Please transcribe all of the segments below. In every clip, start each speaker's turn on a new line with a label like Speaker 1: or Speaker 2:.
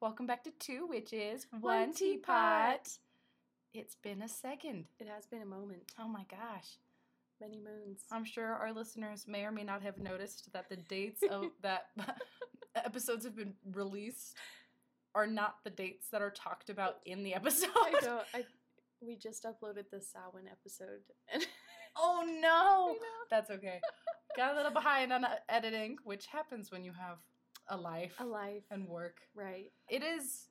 Speaker 1: Welcome back.
Speaker 2: Hi.
Speaker 1: Welcome back to Two Witches, One,
Speaker 2: One
Speaker 1: Teapot.
Speaker 2: Teapot.
Speaker 1: It's been a second.
Speaker 2: It has been a moment.
Speaker 1: Oh my gosh.
Speaker 2: Many moons.
Speaker 1: I'm sure our listeners may or may not have noticed that the dates of that episodes have been released are not the dates that are talked about in the episode.
Speaker 2: I know. I we just uploaded the Samhain episode.
Speaker 1: Oh no. That's okay. Got a little behind on editing, which happens when you have a life
Speaker 2: a life.
Speaker 1: and work.
Speaker 2: Right.
Speaker 1: It is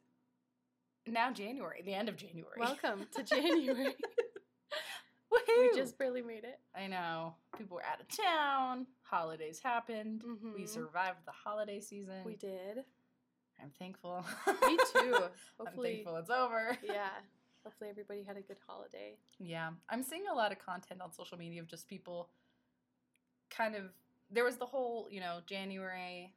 Speaker 1: now January, the end of January.
Speaker 2: Welcome to January. We just barely made it.
Speaker 1: I know. People were out of town. Holidays happened. We
Speaker 2: Mhm.
Speaker 1: survived the holiday season.
Speaker 2: We did.
Speaker 1: I'm thankful.
Speaker 2: Me too.
Speaker 1: I'm thankful it's over.
Speaker 2: Yeah. Hopefully everybody had a good holiday.
Speaker 1: Yeah. I'm seeing a lot of content on social media of just people kind of there was the whole, you know, January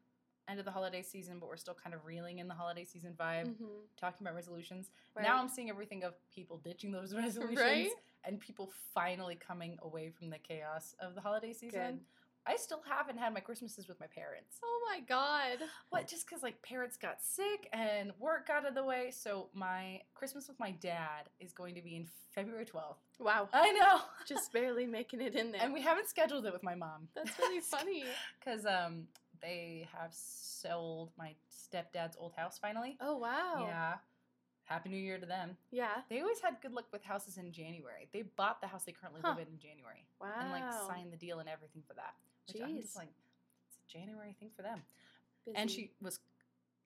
Speaker 1: end of the holiday season, but we're still kind of reeling in the holiday season vibe,
Speaker 2: Mhm.
Speaker 1: talking about resolutions.
Speaker 2: Right.
Speaker 1: Now I'm seeing everything of people ditching those resolutions
Speaker 2: Right?
Speaker 1: and people finally coming away from the chaos of the holiday season.
Speaker 2: Good.
Speaker 1: I still haven't had my Christmases with my parents.
Speaker 2: Oh my god.
Speaker 1: What? Just because like parents got sick and work got out of the way. So my Christmas with my dad is going to be in February 12th.
Speaker 2: Wow.
Speaker 1: I know.
Speaker 2: Just barely making it in there.
Speaker 1: and we haven't scheduled it with my mom
Speaker 2: That's really funny.
Speaker 1: because um they have sold my stepdad's old house finally.
Speaker 2: Oh wow.
Speaker 1: Yeah. Happy New Year to them.
Speaker 2: Yeah.
Speaker 1: They always had good luck with houses in January. They bought the house they currently
Speaker 2: Huh.
Speaker 1: live in in January
Speaker 2: Wow.
Speaker 1: and like signed the deal and everything for that. Which I'm just
Speaker 2: Jeez.
Speaker 1: like, it's a January thing for them.
Speaker 2: Busy.
Speaker 1: And she was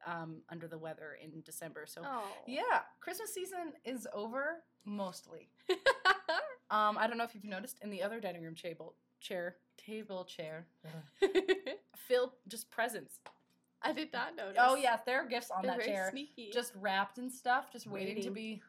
Speaker 1: um, under the weather in December. So
Speaker 2: Oh.
Speaker 1: yeah, Christmas season is over mostly. Um, I don't know if you've noticed in the other dining room table chair table chair filled just presents.
Speaker 2: I did not notice.
Speaker 1: Oh yeah, there are gifts on
Speaker 2: They're
Speaker 1: that
Speaker 2: very
Speaker 1: chair,
Speaker 2: sneaky.
Speaker 1: just wrapped and stuff, just waiting, to be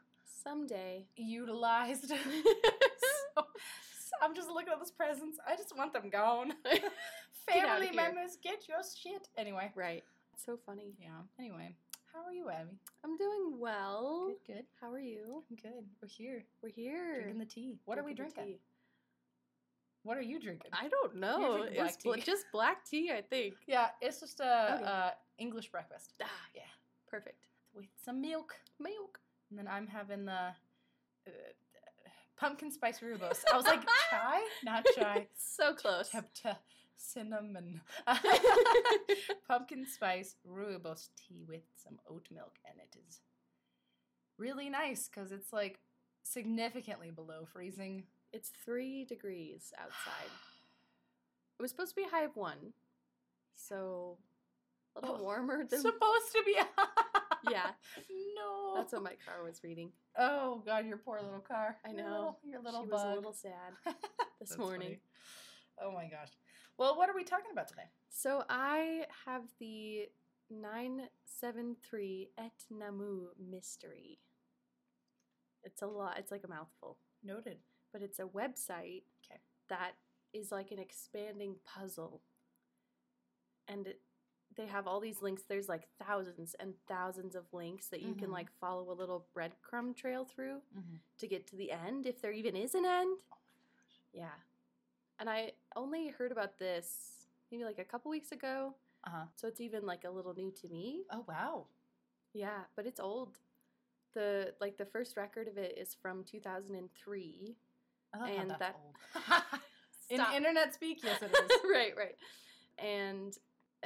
Speaker 2: someday.
Speaker 1: utilized. so, so I'm just looking at those presents. I just want them gone. Family
Speaker 2: here.
Speaker 1: members, get your shit. Anyway,
Speaker 2: right. So funny.
Speaker 1: yeah. Anyway, how are you, Abby?
Speaker 2: I'm doing well.
Speaker 1: Good, good.
Speaker 2: How are you?
Speaker 1: I'm good. We're here
Speaker 2: We're here.
Speaker 1: drinking the tea. What are we
Speaker 2: Drinking the tea.
Speaker 1: What are you drinking?
Speaker 2: I don't know.
Speaker 1: Black
Speaker 2: It's bl- just black tea, I think.
Speaker 1: yeah, it's just a
Speaker 2: Okay.
Speaker 1: uh, English breakfast
Speaker 2: Ah,
Speaker 1: Yeah.
Speaker 2: Perfect.
Speaker 1: with some milk,
Speaker 2: Milk.
Speaker 1: and then I'm having the uh, pumpkin spice rooibos. I was like, chai, not chai.
Speaker 2: So close.
Speaker 1: Te- cinnamon, pumpkin spice rooibos tea with some oat milk, and it is really nice because it's like significantly below freezing.
Speaker 2: It's three degrees outside. It was supposed to be a high of one. So a little
Speaker 1: Oh,
Speaker 2: warmer than
Speaker 1: Supposed to be.
Speaker 2: Yeah.
Speaker 1: No.
Speaker 2: That's what my car was reading.
Speaker 1: Oh God, your poor little car.
Speaker 2: I know.
Speaker 1: Your little,
Speaker 2: she
Speaker 1: bug.
Speaker 2: was a little sad this morning.
Speaker 1: funny. Oh my gosh. Well, what are we talking about today?
Speaker 2: So I have the 973 Et Namu mystery. It's a lot, it's like a mouthful,
Speaker 1: Noted.
Speaker 2: But it's a website
Speaker 1: Okay.
Speaker 2: that is like an expanding puzzle. And it, they have all these links. There's like thousands and thousands of links that you can
Speaker 1: Mhm.
Speaker 2: like follow a little breadcrumb trail through
Speaker 1: Mm-hmm.
Speaker 2: to get to the end, if there even is an end.
Speaker 1: Oh.
Speaker 2: Yeah. And I only heard about this maybe like a couple weeks ago.
Speaker 1: Uh huh.
Speaker 2: So it's even like a little new to me.
Speaker 1: Oh wow.
Speaker 2: Yeah, but it's old. The like the first record of it is from 2003.
Speaker 1: I
Speaker 2: And
Speaker 1: that's
Speaker 2: that-
Speaker 1: old. In internet speak, yes, it is.
Speaker 2: right, right. And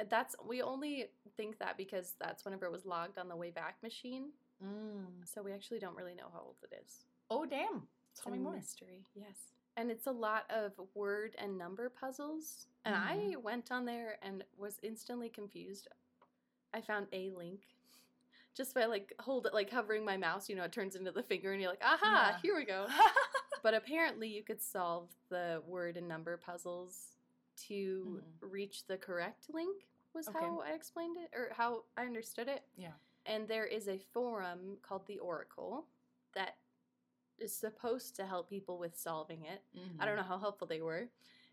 Speaker 2: that's we only think that because that's whenever it was logged on the Wayback Machine.
Speaker 1: Mm.
Speaker 2: So we actually don't really know how old it is.
Speaker 1: Oh damn.
Speaker 2: It's
Speaker 1: Tell
Speaker 2: a
Speaker 1: me more.
Speaker 2: mystery. Yes. And it's a lot of word and number puzzles. And
Speaker 1: Mm-hmm.
Speaker 2: I went on there and was instantly confused. I found a link just by like hold it like hovering my mouse, you know, it turns into the finger and you're like, aha,
Speaker 1: Yeah.
Speaker 2: here we go. But apparently you could solve the word and number puzzles to
Speaker 1: Mhm.
Speaker 2: reach the correct link was
Speaker 1: Okay.
Speaker 2: how I explained it or how I understood it.
Speaker 1: yeah.
Speaker 2: And there is a forum called the Oracle that is supposed to help people with solving it.
Speaker 1: Mm-hmm.
Speaker 2: I don't know how helpful they were.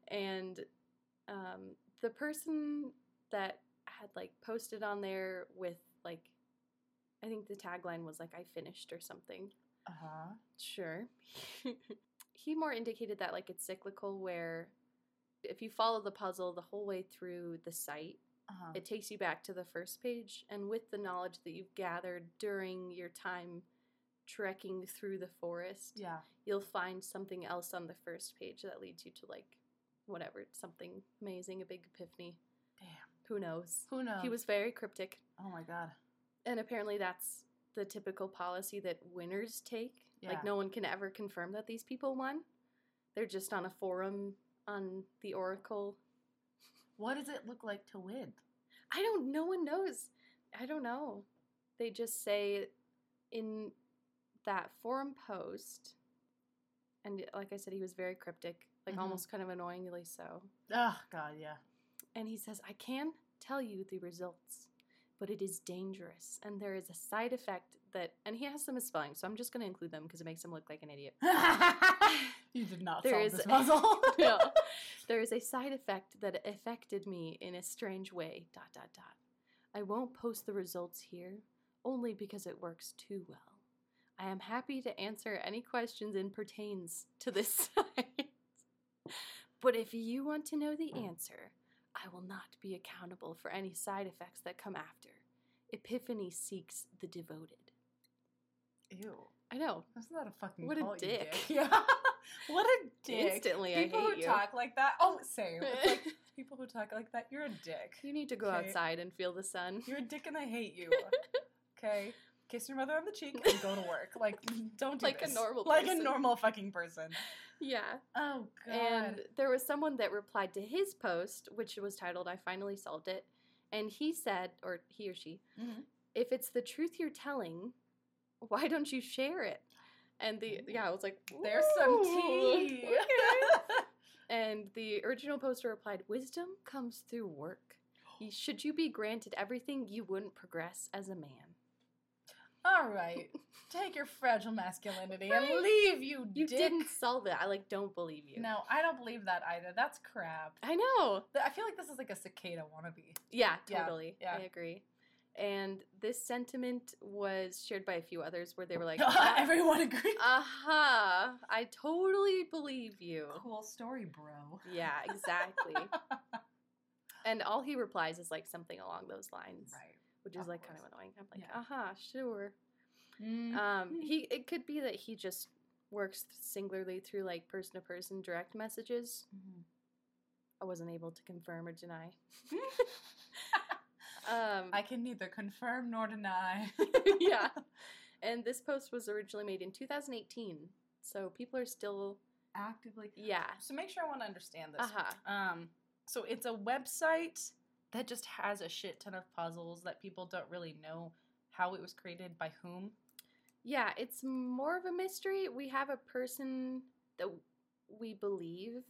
Speaker 2: And um, the person that had like posted on there with like, I think the tagline was like, I finished or something.
Speaker 1: Uh huh.
Speaker 2: Sure. he more indicated that like it's cyclical where if you follow the puzzle the whole way through the site,
Speaker 1: Uh-huh.
Speaker 2: it takes you back to the first page. And with the knowledge that you've gathered during your time trekking through the forest,
Speaker 1: yeah.
Speaker 2: you'll find something else on the first page that leads you to like whatever, something amazing, a big epiphany.
Speaker 1: Damn.
Speaker 2: Who knows?
Speaker 1: Who knows?
Speaker 2: He was very cryptic.
Speaker 1: Oh my god.
Speaker 2: And apparently that's the typical policy that winners take.
Speaker 1: Yeah.
Speaker 2: Like no one can ever confirm that these people won. They're just on a forum on the Oracle.
Speaker 1: What does it look like to win?
Speaker 2: I don't no one knows. I don't know. They just say in that forum post and like I said he was very cryptic, like
Speaker 1: Mhm.
Speaker 2: almost kind of annoyingly so.
Speaker 1: Oh god, yeah.
Speaker 2: And he says, I can tell you the results, but it is dangerous. And there is a side effect that, and he has some misspelling, so I'm just going to include them because it makes him look like an idiot.
Speaker 1: you did not
Speaker 2: There
Speaker 1: solve
Speaker 2: is-
Speaker 1: this puzzle.
Speaker 2: no. There is a side effect that affected me in a strange way. Dot, dot, dot. I won't post the results here, only because it works too well. I am happy to answer any questions and pertains to this site. but if you want to know the answer, I will not be accountable for any side effects that come after. Epiphany seeks the devoted.
Speaker 1: Ew.
Speaker 2: I know.
Speaker 1: That's not a fucking
Speaker 2: What a
Speaker 1: call, you
Speaker 2: dick.
Speaker 1: Yeah. what a dick.
Speaker 2: Instantly,
Speaker 1: People
Speaker 2: I hate
Speaker 1: who
Speaker 2: you.
Speaker 1: talk like that. Oh, same. It's like people who talk like that. You're a dick.
Speaker 2: you need to go
Speaker 1: Okay.
Speaker 2: outside and feel the sun.
Speaker 1: You're a dick, and I hate you. Okay. Kiss your mother on the cheek and go to work. Like, don't do
Speaker 2: Like a normal
Speaker 1: Like
Speaker 2: person.
Speaker 1: a normal fucking person.
Speaker 2: Yeah.
Speaker 1: Oh god.
Speaker 2: And there was someone that replied to his post, which was titled, I finally solved it. And he said, or he or she,
Speaker 1: Mhm.
Speaker 2: if it's the truth you're telling, why don't you share it? And the, yeah, I was like,
Speaker 1: There's some tea.
Speaker 2: okay." and the original poster replied, wisdom comes through work. Should you be granted everything, you wouldn't progress as a man.
Speaker 1: All right. Take your fragile masculinity
Speaker 2: Right.
Speaker 1: and leave, you
Speaker 2: You
Speaker 1: dick.
Speaker 2: didn't solve it. I like don't believe you.
Speaker 1: No, I don't believe that either. That's crap.
Speaker 2: I know.
Speaker 1: I feel like this is like a cicada wannabe.
Speaker 2: Yeah,
Speaker 1: Yeah,
Speaker 2: totally.
Speaker 1: yeah.
Speaker 2: I agree. And this sentiment was shared by a few others where they were like, uh
Speaker 1: Everyone agrees.
Speaker 2: huh, I totally believe you.
Speaker 1: cool story, bro.
Speaker 2: Yeah, exactly. and all he replies is like something along those lines,
Speaker 1: Right.
Speaker 2: Which is
Speaker 1: of
Speaker 2: like kind of annoying. I'm like,
Speaker 1: Yeah.
Speaker 2: uh huh, sure.
Speaker 1: Mm.
Speaker 2: Um, he it could be that he just works singularly through like person to person direct messages.
Speaker 1: Mhm.
Speaker 2: I wasn't able to confirm or deny. um,
Speaker 1: I can neither confirm nor deny.
Speaker 2: yeah. And this post was originally made in 2018. So people are still,
Speaker 1: Actively.
Speaker 2: yeah.
Speaker 1: So make sure I want to understand this.
Speaker 2: Uh huh.
Speaker 1: Um, so it's a website that just has a shit ton of puzzles that people don't really know how it was created by whom.
Speaker 2: Yeah, it's more of a mystery. We have a person that we believe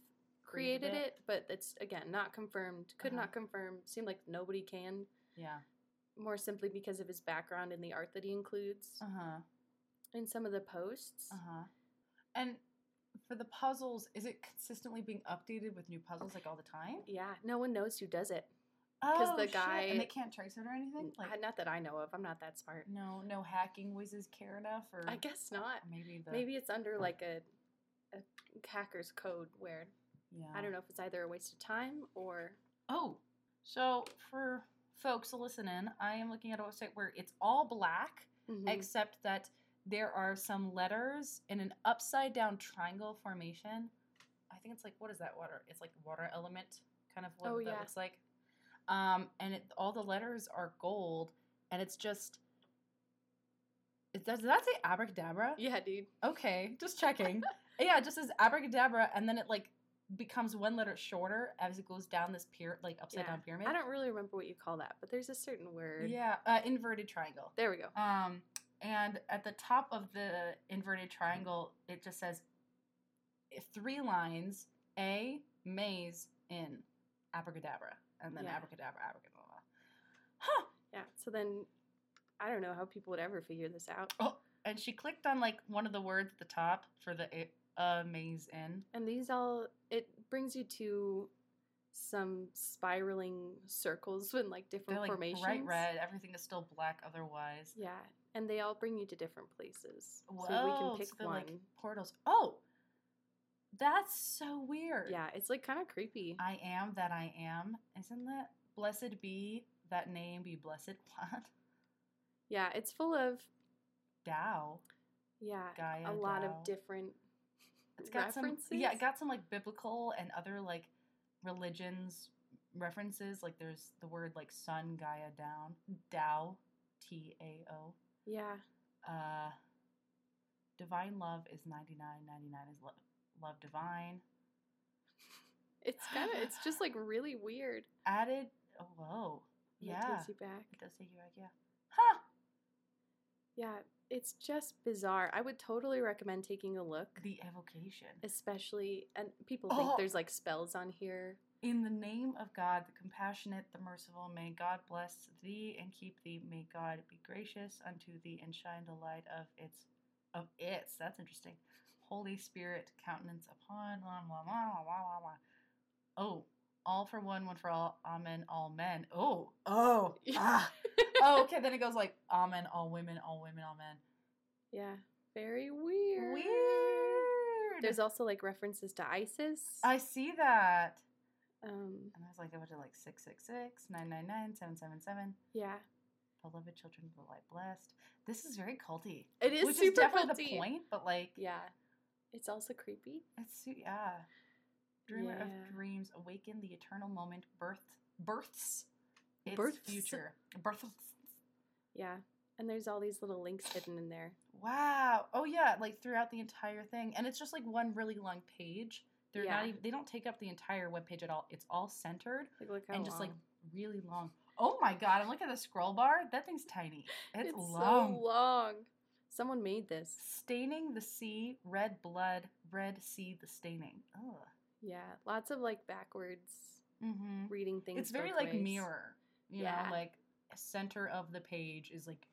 Speaker 1: Created
Speaker 2: created
Speaker 1: it?
Speaker 2: it, but it's, again, not confirmed. Could
Speaker 1: Uh-huh.
Speaker 2: not confirm. Seemed like nobody can,
Speaker 1: Yeah.
Speaker 2: more simply because of his background and the art that he includes
Speaker 1: Uh huh.
Speaker 2: in some of the posts.
Speaker 1: Uh huh. And for the puzzles, is it consistently being updated with new puzzles like all the time?
Speaker 2: Yeah, no one knows who does it. 'Cause the
Speaker 1: shit.
Speaker 2: guy-
Speaker 1: and they can't trace it or anything. Like
Speaker 2: not that I know of. I'm not that smart.
Speaker 1: no, no hacking whizzes care enough, or
Speaker 2: I guess not.
Speaker 1: maybe the
Speaker 2: Maybe it's under like a, a hacker's code where
Speaker 1: yeah.
Speaker 2: I don't know if it's either a waste of time or
Speaker 1: Oh, so for folks listening, I am looking at a website where it's all black
Speaker 2: Mhm.
Speaker 1: except that there are some letters in an upside down triangle formation. I think it's like what is that water? It's like water element kind of what
Speaker 2: Oh,
Speaker 1: that
Speaker 2: yeah.
Speaker 1: looks like. Um, and it, all the letters are gold, and it's just. It, does that say abracadabra?
Speaker 2: yeah, dude.
Speaker 1: Okay, just checking. yeah, it just says abracadabra, and then it like becomes one letter shorter as it goes down this pier like upside
Speaker 2: Yeah.
Speaker 1: down pyramid.
Speaker 2: I don't really remember what you call that, but there's a certain word.
Speaker 1: Yeah, uh, inverted triangle.
Speaker 2: There we go.
Speaker 1: Um, and at the top of the inverted triangle, it just says three lines: A maze in abracadabra, and then
Speaker 2: Yeah.
Speaker 1: abracadabra, abracadabra. Huh.
Speaker 2: Yeah. So then I don't know how people would ever figure this out.
Speaker 1: Oh, and she clicked on like one of the words at the top for the uh, maze in.
Speaker 2: And these all it brings you to some spiraling circles with like different
Speaker 1: like
Speaker 2: formations.
Speaker 1: bright red. Everything is still black otherwise.
Speaker 2: Yeah. And they all bring you to different places.
Speaker 1: Whoa,
Speaker 2: so we can pick
Speaker 1: so
Speaker 2: one.
Speaker 1: like portals. Oh, that's so weird.
Speaker 2: yeah, it's like kind of creepy.
Speaker 1: I am that I am. Isn't that blessed be that name be blessed.
Speaker 2: Yeah, it's full of
Speaker 1: Tao.
Speaker 2: yeah
Speaker 1: Gaia
Speaker 2: a lot
Speaker 1: Tao.
Speaker 2: of different
Speaker 1: It's got
Speaker 2: references.
Speaker 1: some yeah, it got some like biblical and other like religions references. Like there's the word like sun Gaia down Tao T A O.
Speaker 2: yeah.
Speaker 1: Uh divine love is 99 99 is lo- love divine.
Speaker 2: It's kind of it's just like really weird.
Speaker 1: Added oh whoa.
Speaker 2: It
Speaker 1: Yeah.
Speaker 2: takes you back.
Speaker 1: It does take you back, yeah. Huh.
Speaker 2: Yeah, it's just bizarre. I would totally recommend taking a look,
Speaker 1: The evocation.
Speaker 2: especially and people think
Speaker 1: Oh.
Speaker 2: there's like spells on here.
Speaker 1: In the name of God, the compassionate, the merciful, may God bless thee and keep thee. May God be gracious unto thee and shine the light of its of its. That's interesting. Holy Spirit countenance upon. Blah, blah, blah, blah, blah, blah. Oh, all for one, one for all. Amen. All men. Oh, oh, ah. oh. Okay, then it goes like Amen. All women, all women, all men.
Speaker 2: Yeah, very weird.
Speaker 1: Weird.
Speaker 2: There's also like references to ISIS.
Speaker 1: I see that.
Speaker 2: um,
Speaker 1: And I was like, I went to like 666, 999, 777.
Speaker 2: yeah,
Speaker 1: Beloved children of the light blessed. This is very culty.
Speaker 2: it is
Speaker 1: which
Speaker 2: super
Speaker 1: is definitely
Speaker 2: culty.
Speaker 1: the point, but like,
Speaker 2: Yeah, it's also creepy.
Speaker 1: it's, yeah. Dreamer
Speaker 2: Yeah.
Speaker 1: of dreams, awaken the eternal moment, birth, births its
Speaker 2: Births.
Speaker 1: future. Births.
Speaker 2: Yeah, and there's all these little links hidden in there.
Speaker 1: Wow. Oh yeah, like throughout the entire thing, and it's just like one really long page. They're not even. They don't take up the entire web page at all. It's all centered
Speaker 2: Like look how
Speaker 1: and just like really long. Oh my god! And look at the scroll bar. That thing's tiny. It's,
Speaker 2: it's
Speaker 1: long.
Speaker 2: so long. Someone made this.
Speaker 1: Staining the sea, red blood, red sea, the staining. Ugh.
Speaker 2: Yeah, lots of like backwards
Speaker 1: Mm-hmm.
Speaker 2: reading things.
Speaker 1: It's very like
Speaker 2: ways.
Speaker 1: mirror. You
Speaker 2: Yeah.
Speaker 1: know, like center of the page is like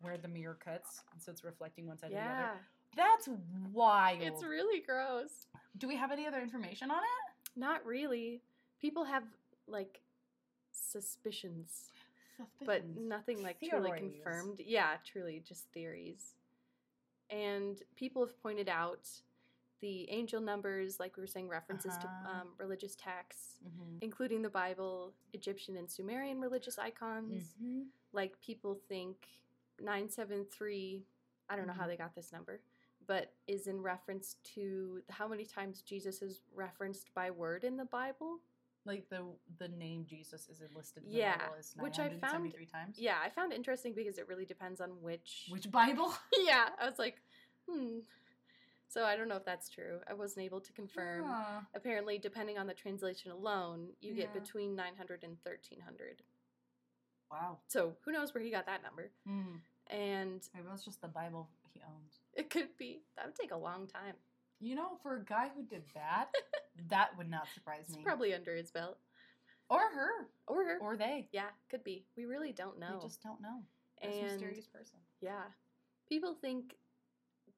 Speaker 1: where the mirror cuts, and so it's reflecting one side or the other.
Speaker 2: Yeah,
Speaker 1: That's wild.
Speaker 2: it's really gross.
Speaker 1: Do we have any other information on it?
Speaker 2: Not really. People have like suspicions, but nothing like truly confirmed. Yeah, truly just theories. And people have pointed out the angel numbers, like we were saying, references
Speaker 1: Uh-huh.
Speaker 2: to um, religious texts,
Speaker 1: Mhm.
Speaker 2: including the Bible, Egyptian and Sumerian religious icons.
Speaker 1: Mhm.
Speaker 2: Like people think 973, I don't know how
Speaker 1: Mhm.
Speaker 2: they got this number, but is in reference to how many times Jesus is referenced by word in the Bible.
Speaker 1: Like the the name Jesus is listed in the
Speaker 2: Yeah,
Speaker 1: Bible as
Speaker 2: which I found-
Speaker 1: 973 times.
Speaker 2: Yeah, I found interesting because it really depends on which.
Speaker 1: Which Bible?
Speaker 2: yeah, I was like, hmm. So I don't know if that's true. I wasn't able to confirm.
Speaker 1: Huh.
Speaker 2: Apparently, depending on the translation alone, you get between 900 and 1300.
Speaker 1: Wow.
Speaker 2: So who knows where he got that number?
Speaker 1: Mm.
Speaker 2: And
Speaker 1: Maybe that's just the Bible he owns.
Speaker 2: it could be, that would take a long time.
Speaker 1: You know, for a guy who did that, that would not surprise
Speaker 2: It's
Speaker 1: me.
Speaker 2: probably under his belt.
Speaker 1: or her,
Speaker 2: Or her.
Speaker 1: or they.
Speaker 2: yeah, could be. We really don't know.
Speaker 1: We just don't know. This
Speaker 2: and
Speaker 1: mysterious person.
Speaker 2: yeah, people think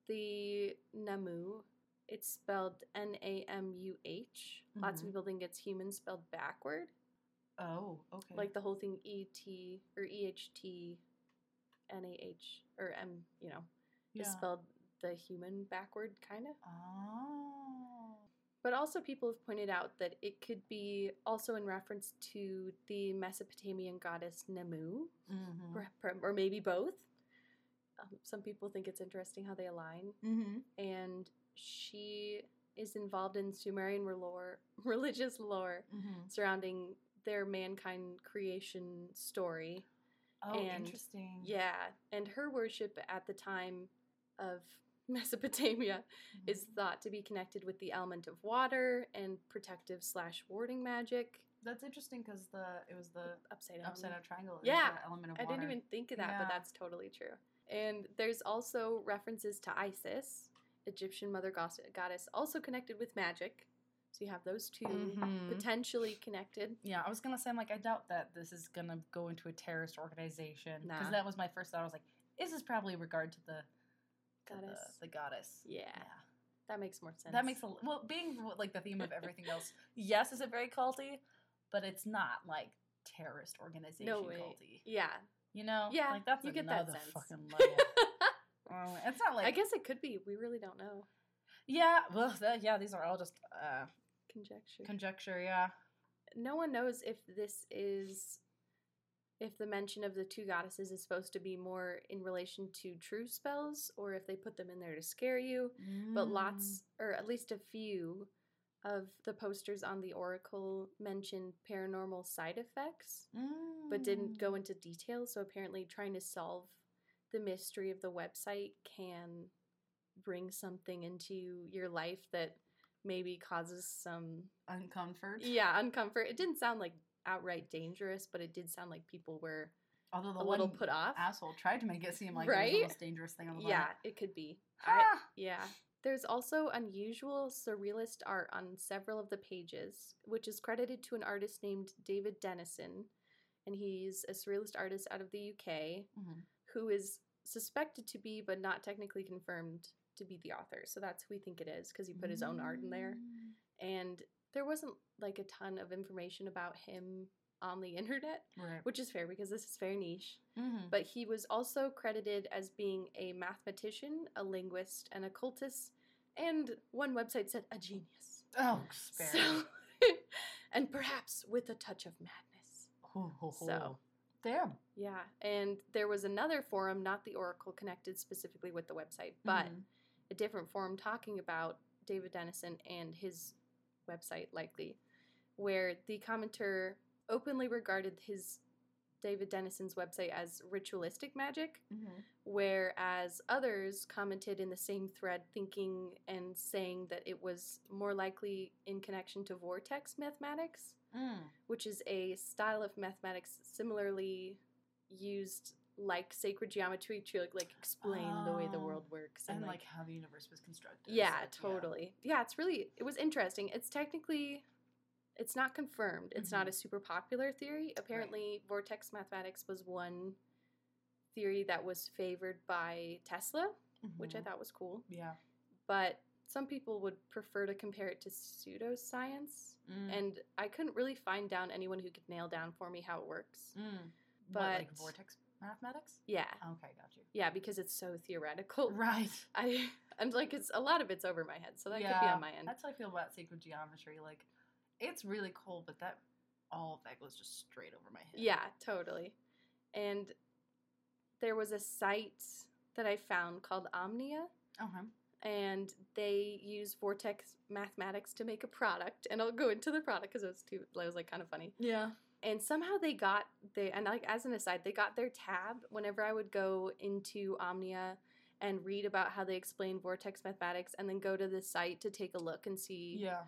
Speaker 2: the Namu, it's spelled N A M U H. Lots of
Speaker 1: Mhm.
Speaker 2: people think it's human spelled backward.
Speaker 1: Oh, okay.
Speaker 2: Like the whole thing E T or E H T N A H or M, you know,
Speaker 1: yeah.
Speaker 2: is spelled the human backward kind of.
Speaker 1: Oh.
Speaker 2: But also, people have pointed out that it could be also in reference to the Mesopotamian goddess Nammu,
Speaker 1: Mm-hmm.
Speaker 2: or, or maybe both. Um, some people think it's interesting how they align,
Speaker 1: Mm-hmm.
Speaker 2: and she is involved in Sumerian lore, religious lore
Speaker 1: Mm-hmm.
Speaker 2: surrounding their mankind creation story.
Speaker 1: Oh,
Speaker 2: And-
Speaker 1: interesting.
Speaker 2: Yeah, and her worship at the time of Mesopotamia
Speaker 1: Mm-hmm.
Speaker 2: is thought to be connected with the element of water and protective slash warding magic.
Speaker 1: That's interesting because the it was the
Speaker 2: Upside down.
Speaker 1: upside down triangle.
Speaker 2: Yeah,
Speaker 1: element of water.
Speaker 2: I didn't even think of that,
Speaker 1: Yeah.
Speaker 2: but that's totally true. And there's also references to Isis, Egyptian mother goddess, also connected with magic. So you have those 2
Speaker 1: Mhm.
Speaker 2: potentially connected.
Speaker 1: Yeah, I was gonna say I'm like I doubt that this is gonna go into a terrorist organization because
Speaker 2: Nah.
Speaker 1: that was my first thought. I was like, is this probably regard to the to the-
Speaker 2: Goddess.
Speaker 1: The, goddess.
Speaker 2: Yeah, that makes more sense.
Speaker 1: That makes a well being like the theme of everything else. Yes, is it very culty, but it's not like terrorist organization
Speaker 2: no way.
Speaker 1: culty.
Speaker 2: Yeah,
Speaker 1: You know?
Speaker 2: Yeah,
Speaker 1: like that's
Speaker 2: you get that sense.
Speaker 1: fucking level. Um, it's not like
Speaker 2: I guess it could be. We really don't know.
Speaker 1: yeah. Well, that, yeah, these are all just uh,
Speaker 2: Conjecture.
Speaker 1: conjecture. Yeah.
Speaker 2: no one knows if this is if the mention of the two goddesses is supposed to be more in relation to true spells or if they put them in there to scare you. But
Speaker 1: Mm.
Speaker 2: lots, or at least a few, of the posters on the Oracle mention paranormal side effects, but didn't go
Speaker 1: Mm.
Speaker 2: into detail. So apparently, trying to solve the mystery of the website can bring something into your life that maybe causes some
Speaker 1: uncomfort.
Speaker 2: yeah uncomfort. It didn't sound like outright dangerous, but it did sound like people were
Speaker 1: Although the
Speaker 2: a little put off.
Speaker 1: asshole tried to make it seem like it was the most dangerous thing on the
Speaker 2: Yeah,
Speaker 1: planet.
Speaker 2: it could be. I, yeah. There's also unusual surrealist art on several of the pages, which is credited to an artist named David Dennison. And he's a surrealist artist out of the UK
Speaker 1: Mhm.
Speaker 2: who is suspected to be, but not technically confirmed to be the author. So that's who we think it is because he put his own art in there.
Speaker 1: Mm.
Speaker 2: And there wasn't like a ton of information about him on the internet,
Speaker 1: Right.
Speaker 2: which is fair because this is very niche.
Speaker 1: Mhm.
Speaker 2: But he was also credited as being a mathematician, a linguist, an occultist, and one website said a genius.
Speaker 1: Oh, spare.
Speaker 2: So, and perhaps with a touch of madness.
Speaker 1: Ho, ho,
Speaker 2: So-
Speaker 1: ho. Damn.
Speaker 2: Yeah, and there was another forum, not the Oracle connected specifically with the website, but
Speaker 1: Mhm.
Speaker 2: a different forum talking about David Dennison and his website, likely, where the commenter openly regarded his David Dennison's website as ritualistic magic,
Speaker 1: Mhm.
Speaker 2: whereas others commented in the same thread thinking and saying that it was more likely in connection to vortex mathematics,
Speaker 1: Mm.
Speaker 2: which is a style of mathematics similarly used like sacred geometry to like, like explain the way the
Speaker 1: Oh.
Speaker 2: world works
Speaker 1: And like how the universe was constructed.
Speaker 2: yeah,
Speaker 1: so,
Speaker 2: totally. Yeah. it's really it was interesting. It's technically it's not confirmed. It's not
Speaker 1: Mhm.
Speaker 2: a super popular theory. Apparently, vortex mathematics was one theory that was favored by Tesla, which I
Speaker 1: Mhm.
Speaker 2: thought was cool.
Speaker 1: Yeah.
Speaker 2: But some people would prefer to compare it to pseudoscience,
Speaker 1: Mm.
Speaker 2: and I couldn't really find down anyone who could nail down for me how it works.
Speaker 1: Mm. What, like
Speaker 2: But-
Speaker 1: vortex mathematics?
Speaker 2: Yeah,
Speaker 1: Okay, got you.
Speaker 2: yeah, because it's so theoretical.
Speaker 1: Right.
Speaker 2: I and like it's a lot of it's over my head, so that could be on my end.
Speaker 1: That's how I feel about sacred geometry. Like, it's really cool, but that all of that goes just straight over my head.
Speaker 2: Yeah, totally. And there was a site that I found called Omnia,
Speaker 1: Okay.
Speaker 2: and they use Vortex Mathematics to make a product. And I'll go into the product because it was too, it was like kind of funny.
Speaker 1: Yeah.
Speaker 2: And somehow they got they and like as an aside, they got their tab whenever I would go into Omnia and read about how they explain Vortex Mathematics, and then go to the site to take a look and see
Speaker 1: Yeah.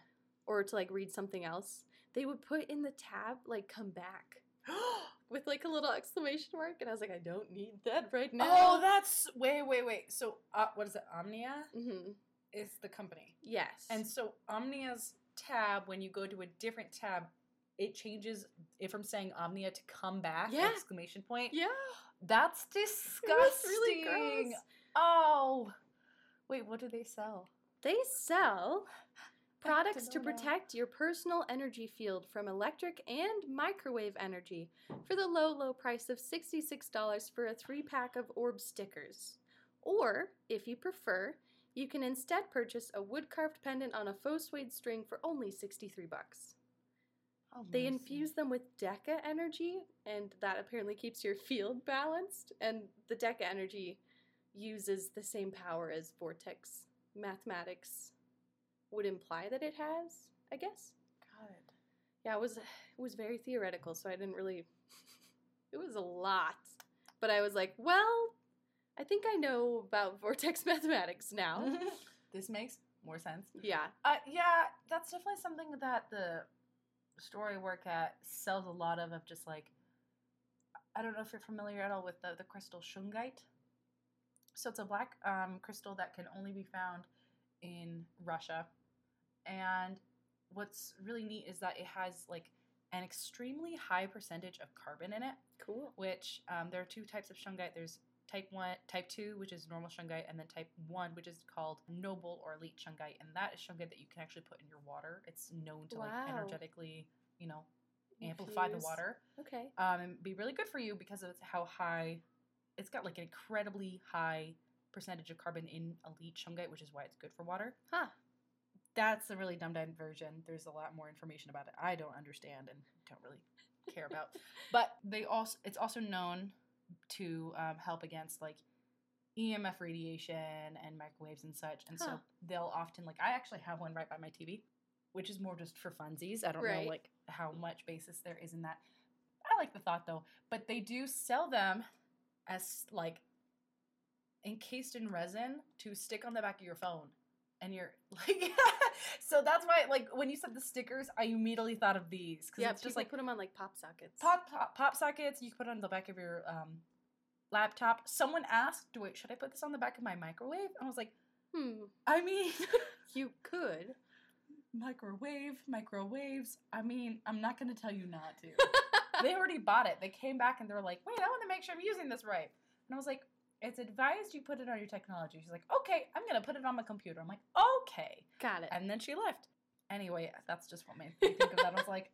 Speaker 2: or to like read something else. They would put in the tab like come back with like a little exclamation mark, and I was like, I don't need that right now.
Speaker 1: Oh, that's wait, wait, wait. So, uh, what is it? Omnia
Speaker 2: hmm
Speaker 1: is the company,
Speaker 2: yes,
Speaker 1: and so Omnia's tab. When you go to a different tab, it changes it from saying Omnia to come back!
Speaker 2: Yeah.
Speaker 1: Exclamation point.
Speaker 2: yeah,
Speaker 1: That's disgusting.
Speaker 2: really.
Speaker 1: Oh, wait. What do they sell?
Speaker 2: They sell products to
Speaker 1: know
Speaker 2: protect your personal energy field from electric and microwave energy for the low, low price of $66 for a three pack of orb stickers. Or, if you prefer, you can instead purchase a wood carved pendant on a faux suede string for only 63 bucks.
Speaker 1: Oh,
Speaker 2: They infuse them with Deca energy, and that apparently keeps your field balanced. And the Deca energy uses the same power as Vortex mathematics would imply that it has, I guess.
Speaker 1: God.
Speaker 2: Yeah, it was it was very theoretical, so I didn't really it was a lot. But I was like, well, I think I know about vortex mathematics now.
Speaker 1: this makes more sense.
Speaker 2: yeah.
Speaker 1: Uh, yeah, that's definitely something that the store I work at sells a lot of. Of just like, I don't know if you're familiar at all with the the crystal shungite. So it's a black um, crystal that can only be found in Russia, and what's really neat is that it has like an extremely high percentage of carbon in it.
Speaker 2: Cool.
Speaker 1: Which um, there are two types of shungite. There's type one, type two, which is normal shungite, and then type one, which is called noble or elite shungite, and that is shungite that you can actually put in your water. It's known to like energetically, you know, amplify the water
Speaker 2: Okay.
Speaker 1: um, and be really good for you because of how high it's got like an incredibly high percentage of carbon in elite shungite, which is why it's good for water.
Speaker 2: Huh.
Speaker 1: that's a really dumbed down version. There's a lot more information about it. I don't understand and don't really care about. But they also it's also known to um, help against like EMF radiation and microwaves and such. And
Speaker 2: Huh.
Speaker 1: so they'll often like I actually have one right by my TV, which is more just for funsies. I don't
Speaker 2: Right.
Speaker 1: know like how much basis there is in that. I like the thought though, but they do sell them as like encased in resin to stick on the back of your phone. And you're like, so that's why, like, when you said the stickers, I immediately thought of these because
Speaker 2: Yeah,
Speaker 1: it's just like
Speaker 2: put them on like pop sockets.
Speaker 1: pop, pop pop sockets. You can put it on the back of your um, laptop. Someone asked, "Wait, should I put this on the back of my microwave?" I was like,
Speaker 2: Hmm.
Speaker 1: I mean,
Speaker 2: You could.
Speaker 1: microwave, microwaves. I mean, I'm not going to tell you not to. they already bought it. They came back and they were like, "Wait, I want to make sure I'm using this right." And I was like, "It's advised you put it on your technology." She's like, "Okay, I'm to put it on my computer." I'm like, "Okay."
Speaker 2: Got it.
Speaker 1: And then she left. Anyway, that's just what made me think of that. I was like,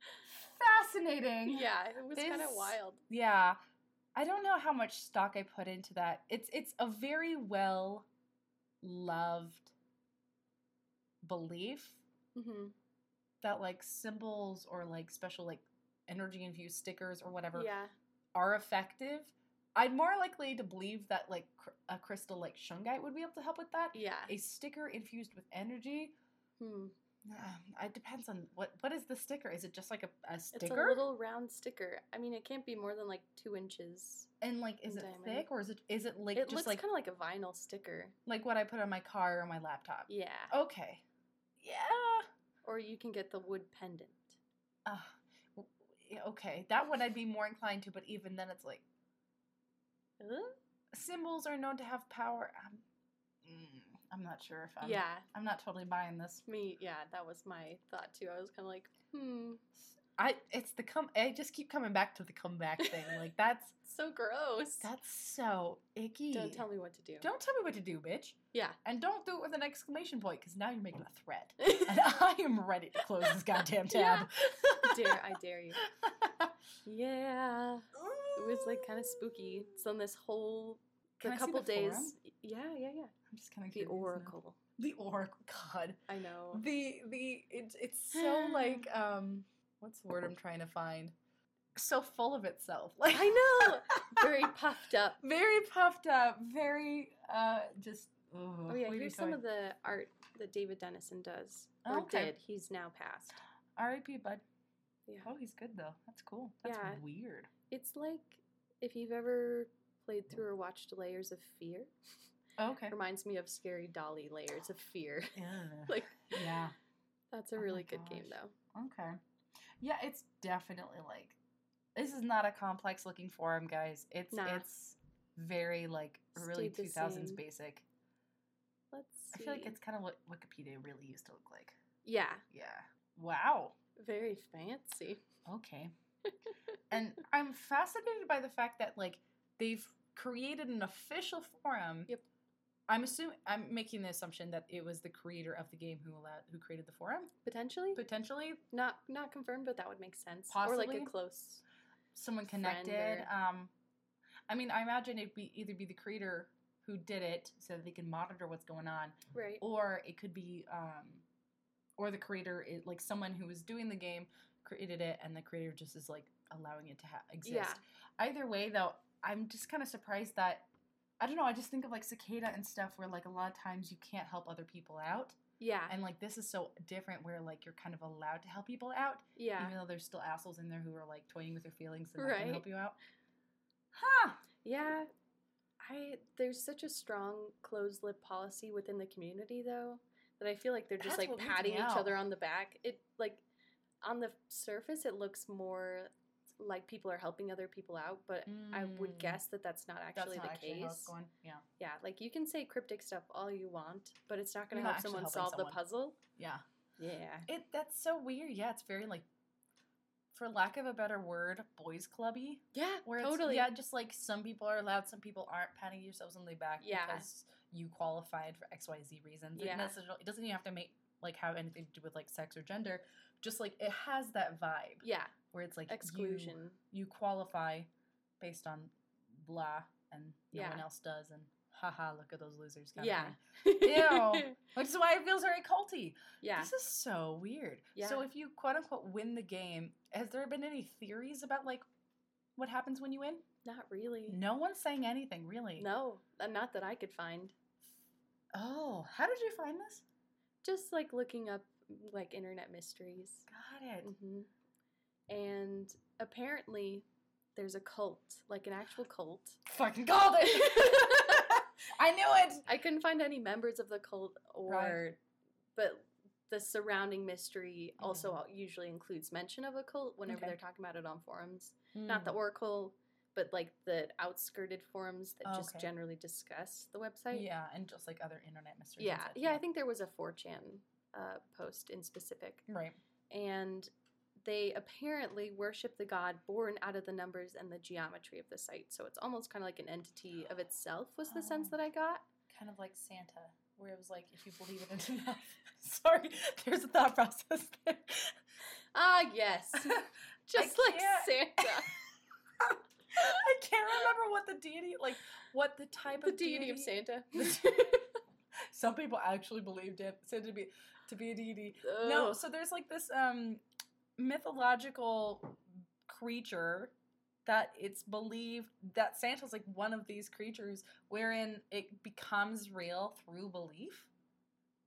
Speaker 1: fascinating.
Speaker 2: Yeah, it was kind of wild.
Speaker 1: Yeah. I don't know how much stock I put into that. It's it's a very well loved belief
Speaker 2: hmm
Speaker 1: that like symbols or like special like energy infused stickers or whatever
Speaker 2: Yeah.
Speaker 1: are effective. I'd more likely to believe that like cr- a crystal like shungite would be able to help with that.
Speaker 2: Yeah.
Speaker 1: A sticker infused with energy,
Speaker 2: Hmm.
Speaker 1: um, it depends on what what is the sticker. Is it just like a, a
Speaker 2: It's
Speaker 1: sticker?
Speaker 2: a little round sticker. I mean, it can't be more than like two inches.
Speaker 1: and like is it
Speaker 2: diameter.
Speaker 1: thick or is it is it like
Speaker 2: it
Speaker 1: just
Speaker 2: looks
Speaker 1: like
Speaker 2: kind of like a vinyl sticker.
Speaker 1: like what I put on my car or my laptop?
Speaker 2: Yeah.
Speaker 1: Okay. Yeah.
Speaker 2: Or you can get the wood pendant.
Speaker 1: Uh, okay. That one I'd be more inclined to, but even then it's like Symbols are known to have power. I'm, mm, I'm not sure if I'm.
Speaker 2: yeah.
Speaker 1: I'm not totally buying this.
Speaker 2: Me. Yeah. That was my thought too. I was kind of like, hmm.
Speaker 1: I. It's the come. I just keep coming back to the comeback thing. Like that's
Speaker 2: So gross.
Speaker 1: that's so icky.
Speaker 2: Don't tell me what to do.
Speaker 1: Don't tell me what to do, bitch.
Speaker 2: Yeah.
Speaker 1: And don't do it with an exclamation point because now you're making a threat. And I am ready to close this goddamn tab.
Speaker 2: dare I dare you? Yeah. It was like kind of spooky. So on this whole
Speaker 1: Can
Speaker 2: the
Speaker 1: I see
Speaker 2: couple
Speaker 1: the
Speaker 2: days. Yeah, yeah, yeah.
Speaker 1: I'm just kind of
Speaker 2: The Oracle.
Speaker 1: The Oracle. God.
Speaker 2: I know.
Speaker 1: The the it's it's so like um what's the word I'm trying to find? So full of itself. Like
Speaker 2: I know. Very puffed up.
Speaker 1: very puffed up, very uh just
Speaker 2: Oh yeah, here's some of the art that David Dennison does. Or
Speaker 1: Okay.
Speaker 2: did. He's now passed.
Speaker 1: R.I.P. Bud.
Speaker 2: Yeah.
Speaker 1: Oh, he's good though. That's cool. That's
Speaker 2: Yeah.
Speaker 1: weird.
Speaker 2: It's like if you've ever played through or watched Layers of Fear.
Speaker 1: Oh, okay.
Speaker 2: Reminds me of Scary Dolly Layers of Fear.
Speaker 1: Ugh.
Speaker 2: like
Speaker 1: yeah.
Speaker 2: that's a
Speaker 1: Oh
Speaker 2: really good game though.
Speaker 1: Okay. Yeah, it's definitely like this is not a complex looking forum, guys. It's
Speaker 2: Nah.
Speaker 1: it's very like early
Speaker 2: the
Speaker 1: two thousands basic.
Speaker 2: Let's see.
Speaker 1: I feel like it's kind of what Wikipedia really used to look like.
Speaker 2: Yeah.
Speaker 1: Yeah. Wow.
Speaker 2: Very fancy.
Speaker 1: Okay. And I'm fascinated by the fact that like they've created an official forum.
Speaker 2: Yep.
Speaker 1: I'm assuming I'm making the assumption that it was the creator of the game who allowed who created the forum.
Speaker 2: Potentially.
Speaker 1: Potentially
Speaker 2: Not not confirmed, but that would make sense. Or like a close.
Speaker 1: someone connected.
Speaker 2: or-
Speaker 1: Um, I mean, I imagine it'd be either be the creator who did it so that they can monitor what's going on,
Speaker 2: Right.
Speaker 1: or it could be, um, or the creator, is, like someone who was doing the game, created it, and the creator just is like allowing it to ha- exist.
Speaker 2: Yeah.
Speaker 1: Either way, though, I'm just kind of surprised that. I don't know. I just think of like cicada and stuff where like a lot of times you can't help other people out,
Speaker 2: Yeah.
Speaker 1: and like this is so different where like you're kind of allowed to help people out,
Speaker 2: yeah.
Speaker 1: even though there's still assholes in there who are like toying with your feelings and not
Speaker 2: Right.
Speaker 1: gonna help you out. Huh.
Speaker 2: Yeah. I there's such a strong closed lip policy within the community though that I feel like they're just
Speaker 1: That's
Speaker 2: like patting each
Speaker 1: out.
Speaker 2: other on the back. It like on the surface it looks more like people are helping other people out, but I would
Speaker 1: Mm.
Speaker 2: guess that that's not
Speaker 1: That's
Speaker 2: actually
Speaker 1: not
Speaker 2: the
Speaker 1: actually
Speaker 2: case.
Speaker 1: going. Yeah.
Speaker 2: Yeah, like you can say cryptic stuff all you want, but it's not going to help someone solve
Speaker 1: someone.
Speaker 2: the puzzle.
Speaker 1: Yeah.
Speaker 2: Yeah.
Speaker 1: It that's so weird. Yeah, it's very like for lack of a better word, boys clubby.
Speaker 2: Yeah,
Speaker 1: Where
Speaker 2: totally.
Speaker 1: it's yeah, just like some people are allowed, some people aren't patting yourselves on the back
Speaker 2: Yeah.
Speaker 1: because you qualified for XYZ reasons.
Speaker 2: Yeah.
Speaker 1: It doesn't even have to make like have anything to do with like sex or gender. Just like it has that vibe
Speaker 2: yeah,
Speaker 1: where it's like
Speaker 2: exclusion.
Speaker 1: You, qualify based on blah and no one else does and haha, look at those losers. Kind
Speaker 2: yeah.
Speaker 1: Of thing. Ew. Which is why it feels very culty.
Speaker 2: yeah.
Speaker 1: This is so weird.
Speaker 2: Yeah.
Speaker 1: So if you quote unquote win the game, has there been any theories about like what happens when you win?
Speaker 2: Not really.
Speaker 1: No one's saying anything, really.
Speaker 2: No, not that I could find.
Speaker 1: Oh, how did you find this?
Speaker 2: Just like looking up like internet mysteries.
Speaker 1: Got it.
Speaker 2: hmm And apparently, there's a cult, like an actual cult.
Speaker 1: Fucking called it. I knew it.
Speaker 2: I couldn't find any members of the cult, or
Speaker 1: Right.
Speaker 2: but the surrounding mystery also usually includes mention of a cult whenever
Speaker 1: Okay.
Speaker 2: they're talking about it on forums. Not the Oracle, but like the outskirted forums that just generally discuss the website.
Speaker 1: Yeah, and just like other internet mysteries.
Speaker 2: yeah, yeah. I think there was a 4chan uh, post in specific,
Speaker 1: Right.
Speaker 2: and they apparently worship the god born out of the numbers and the geometry of the site. So it's almost kind of like an entity of itself. Was the sense
Speaker 1: Oh.
Speaker 2: that I got?
Speaker 1: Kind of like Santa, where it was like if you believe it enough. Sorry, there's a thought process there.
Speaker 2: Ah, yes, just like Santa,
Speaker 1: I can't remember what the deity, like what the type
Speaker 2: the
Speaker 1: of
Speaker 2: deity of Santa.
Speaker 1: Some people actually believed it Santa to be to be a deity. No, so there's like this um mythological creature that it's believed that Santa's like one of these creatures wherein it becomes real through belief.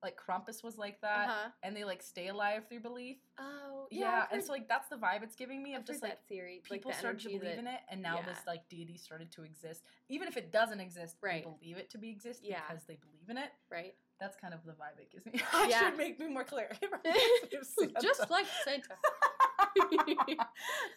Speaker 1: Like Krampus was like that,
Speaker 2: Uh-huh.
Speaker 1: and they like stay alive through belief.
Speaker 2: Oh,
Speaker 1: Yeah,
Speaker 2: yeah. I've
Speaker 1: and so like that's the vibe it's giving me of just like
Speaker 2: theory, like
Speaker 1: people
Speaker 2: the
Speaker 1: started to believe
Speaker 2: that,
Speaker 1: in it, and now this like deity started to exist. Even if it doesn't exist,
Speaker 2: Right.
Speaker 1: they believe it to be exist
Speaker 2: Yeah.
Speaker 1: because they believe in it.
Speaker 2: right?
Speaker 1: That's kind of the vibe it gives me. I
Speaker 2: Yeah.
Speaker 1: should make me more clear. It reminds me of Santa.
Speaker 2: Just like Santa.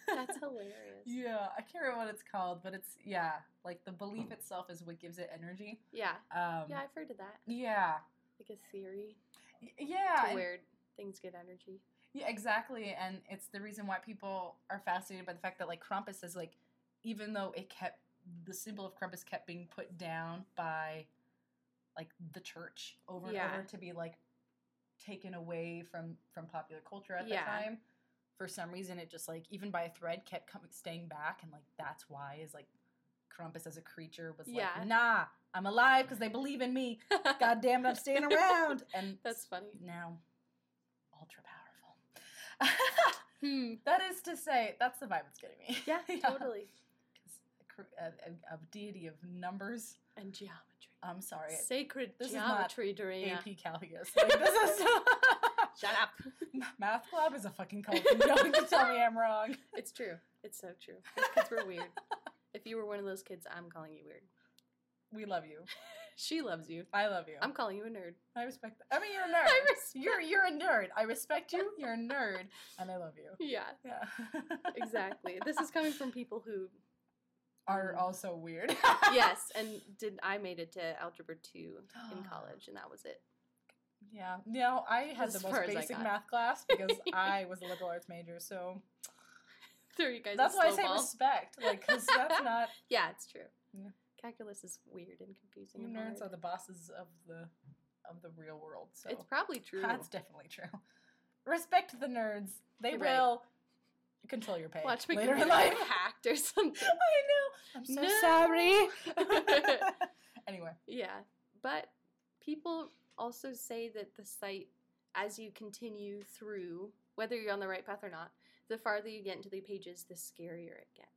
Speaker 2: That's hilarious.
Speaker 1: Yeah, I can't remember what it's called, but it's yeah, like the belief itself is what gives it energy.
Speaker 2: Yeah.
Speaker 1: Um,
Speaker 2: Yeah, I've heard of that.
Speaker 1: yeah,
Speaker 2: Like a theory
Speaker 1: Y- yeah,
Speaker 2: to where things get energy.
Speaker 1: yeah, exactly, and it's the reason why people are fascinated by the fact that like Krampus is like, even though it kept the symbol of Krampus kept being put down by, like the church over and over to be like taken away from from popular culture at
Speaker 2: Yeah.
Speaker 1: the time. For some reason, it just like even by a thread kept coming staying back, and like that's why is like Krampus as a creature was
Speaker 2: Yeah.
Speaker 1: like, nah, I'm alive because they believe in me. God damn it, I'm staying around. And
Speaker 2: That's funny.
Speaker 1: now ultra powerful.
Speaker 2: Hmm.
Speaker 1: that is to say, that's the vibe it's getting me.
Speaker 2: Yeah, totally.
Speaker 1: a cr- A, a, a deity of numbers.
Speaker 2: And geometry.
Speaker 1: I'm sorry,
Speaker 2: Sacred
Speaker 1: this is not
Speaker 2: geometry, Dorina.
Speaker 1: AP calculus. Like, this is
Speaker 2: Shut up.
Speaker 1: math club is a fucking cult. No one can tell me I'm wrong.
Speaker 2: It's true. It's so true. Those kids were weird. If you were one of those kids, I'm calling you weird.
Speaker 1: We love you.
Speaker 2: She loves you.
Speaker 1: I love you.
Speaker 2: I'm calling you a nerd.
Speaker 1: I respect that. I mean, you're a nerd.
Speaker 2: I respect-
Speaker 1: You're you're a nerd. I respect you. You're a nerd, and I love you.
Speaker 2: Yeah,
Speaker 1: Yeah.
Speaker 2: exactly. this is coming from people who,
Speaker 1: Are
Speaker 2: Mm.
Speaker 1: also weird.
Speaker 2: yes, and did I made it to algebra two in college, and that was it.
Speaker 1: Yeah. No, I had
Speaker 2: As
Speaker 1: the most basic math class because I was a liberal arts major. So
Speaker 2: Throw you guys.
Speaker 1: that's why I say
Speaker 2: ball.
Speaker 1: respect. Like, because that's not.
Speaker 2: Yeah, it's true.
Speaker 1: Yeah.
Speaker 2: Calculus is weird and confusing.
Speaker 1: You
Speaker 2: and
Speaker 1: nerds
Speaker 2: hard.
Speaker 1: are the bosses of the of the real world. So
Speaker 2: It's probably true.
Speaker 1: that's definitely true. Respect the nerds. They
Speaker 2: right.
Speaker 1: will control your pay
Speaker 2: Watch me
Speaker 1: later
Speaker 2: get
Speaker 1: in life.
Speaker 2: hacked or something.
Speaker 1: I know. I'm so
Speaker 2: No.
Speaker 1: sorry. anyway.
Speaker 2: Yeah, but people also say that the site, as you continue through, whether you're on the right path or not, the farther you get into the pages, the scarier it gets.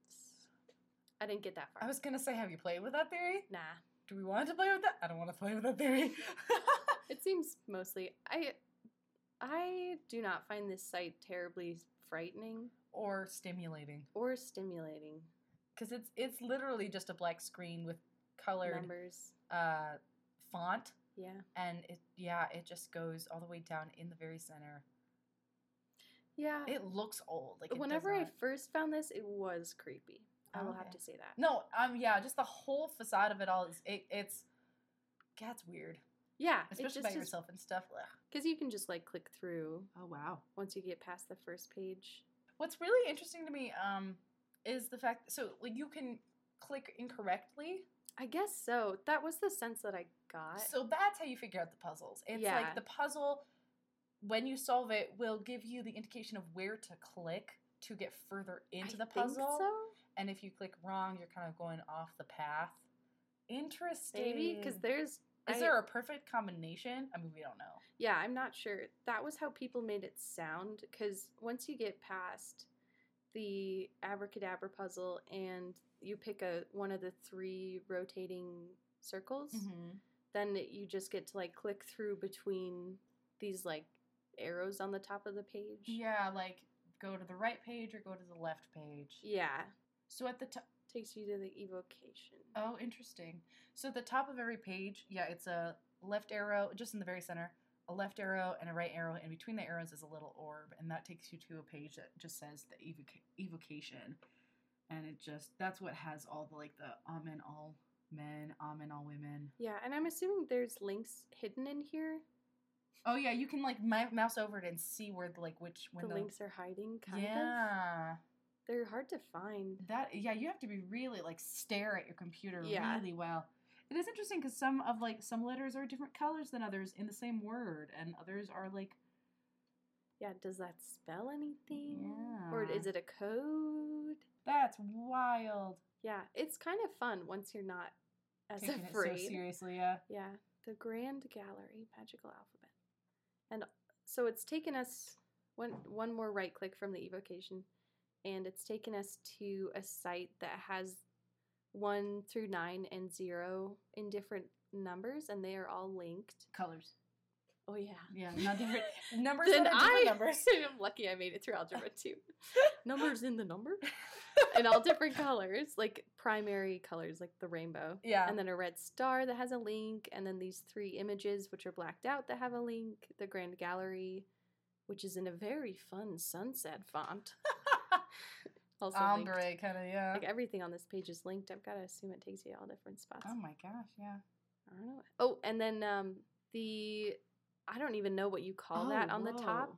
Speaker 2: I didn't get that far.
Speaker 1: I was gonna say, have you played with that theory?
Speaker 2: nah.
Speaker 1: Do we want to play with that? I don't want to play with that theory.
Speaker 2: It seems mostly I I do not find this site terribly frightening
Speaker 1: or stimulating.
Speaker 2: or stimulating.
Speaker 1: because it's it's literally just a black screen with colored
Speaker 2: Numbers.
Speaker 1: uh font
Speaker 2: Yeah.
Speaker 1: and it yeah it just goes all the way down in the very center
Speaker 2: Yeah.
Speaker 1: it looks old like
Speaker 2: Whenever I first found this, it was creepy. I will have to say that.
Speaker 1: no um yeah just the whole facade of it all is it, it's it's weird
Speaker 2: Yeah,
Speaker 1: especially by yourself and stuff Ugh.
Speaker 2: Because you can just like click through
Speaker 1: oh wow
Speaker 2: once you get past the first page.
Speaker 1: what's really interesting to me um is the fact so like you can click incorrectly
Speaker 2: I guess so. That was the sense that I got.
Speaker 1: So that's how you figure out the puzzles. It's
Speaker 2: Yeah.
Speaker 1: like the puzzle, when you solve it, will give you the indication of where to click to get further into
Speaker 2: I
Speaker 1: the puzzle.
Speaker 2: so.
Speaker 1: And if you click wrong, you're kind of going off the path. Interesting.
Speaker 2: maybe because there's
Speaker 1: is
Speaker 2: I-
Speaker 1: there a perfect combination? I mean, we don't know.
Speaker 2: Yeah, I'm not sure. That was how people made it sound because once you get past the abracadabra puzzle and you pick a one of the three rotating circles,
Speaker 1: Mm-hmm.
Speaker 2: then you just get to like click through between these like arrows on the top of the page.
Speaker 1: Yeah, like go to the right page or go to the left page.
Speaker 2: Yeah.
Speaker 1: So at the top.
Speaker 2: Takes you to the evocation.
Speaker 1: Oh, interesting. So at the top of every page, yeah, it's a left arrow, just in the very center, a left arrow and a right arrow, and between the arrows is a little orb, and that takes you to a page that just says the evoca- evocation, and it just that's what has all the like the amen all men, amen all women.
Speaker 2: Yeah, and I'm assuming there's links hidden in here.
Speaker 1: Oh yeah, you can like mi- mouse over it and see where the like which when
Speaker 2: the links are hiding, kind of.
Speaker 1: yeah.
Speaker 2: They're hard to find.
Speaker 1: That yeah, you have to be really like stare at your computer
Speaker 2: Yeah.
Speaker 1: really well. It is interesting because some of like some letters are different colors than others in the same word, and others are like
Speaker 2: Yeah, does that spell anything?
Speaker 1: Yeah.
Speaker 2: Or is it a code?
Speaker 1: that's wild.
Speaker 2: Yeah, it's kind of fun once you're not as
Speaker 1: Taking
Speaker 2: afraid.
Speaker 1: it so seriously, yeah.
Speaker 2: Yeah, the Grand Gallery Magical Alphabet. And so it's taken us one one more right click from the evocation and it's taken us to a site that has 1 through 9 and 0 in different numbers and they are all linked.
Speaker 1: Colors,
Speaker 2: Oh yeah.
Speaker 1: yeah, not different numbers.
Speaker 2: Then I
Speaker 1: numbers.
Speaker 2: I'm lucky I made it through algebra too. numbers in the number in all different colors, like primary colors like the rainbow.
Speaker 1: Yeah,
Speaker 2: and then a red star that has a link, and then these three images which are blacked out that have a link. The Grand Gallery, which is in a very fun sunset font. Also
Speaker 1: ombre kind of yeah.
Speaker 2: Like everything on this page is linked. I've got to assume it takes you to all different spots.
Speaker 1: oh my gosh, yeah.
Speaker 2: I don't know. Oh, and then um, the I don't even know what you call that
Speaker 1: Oh,
Speaker 2: on the top,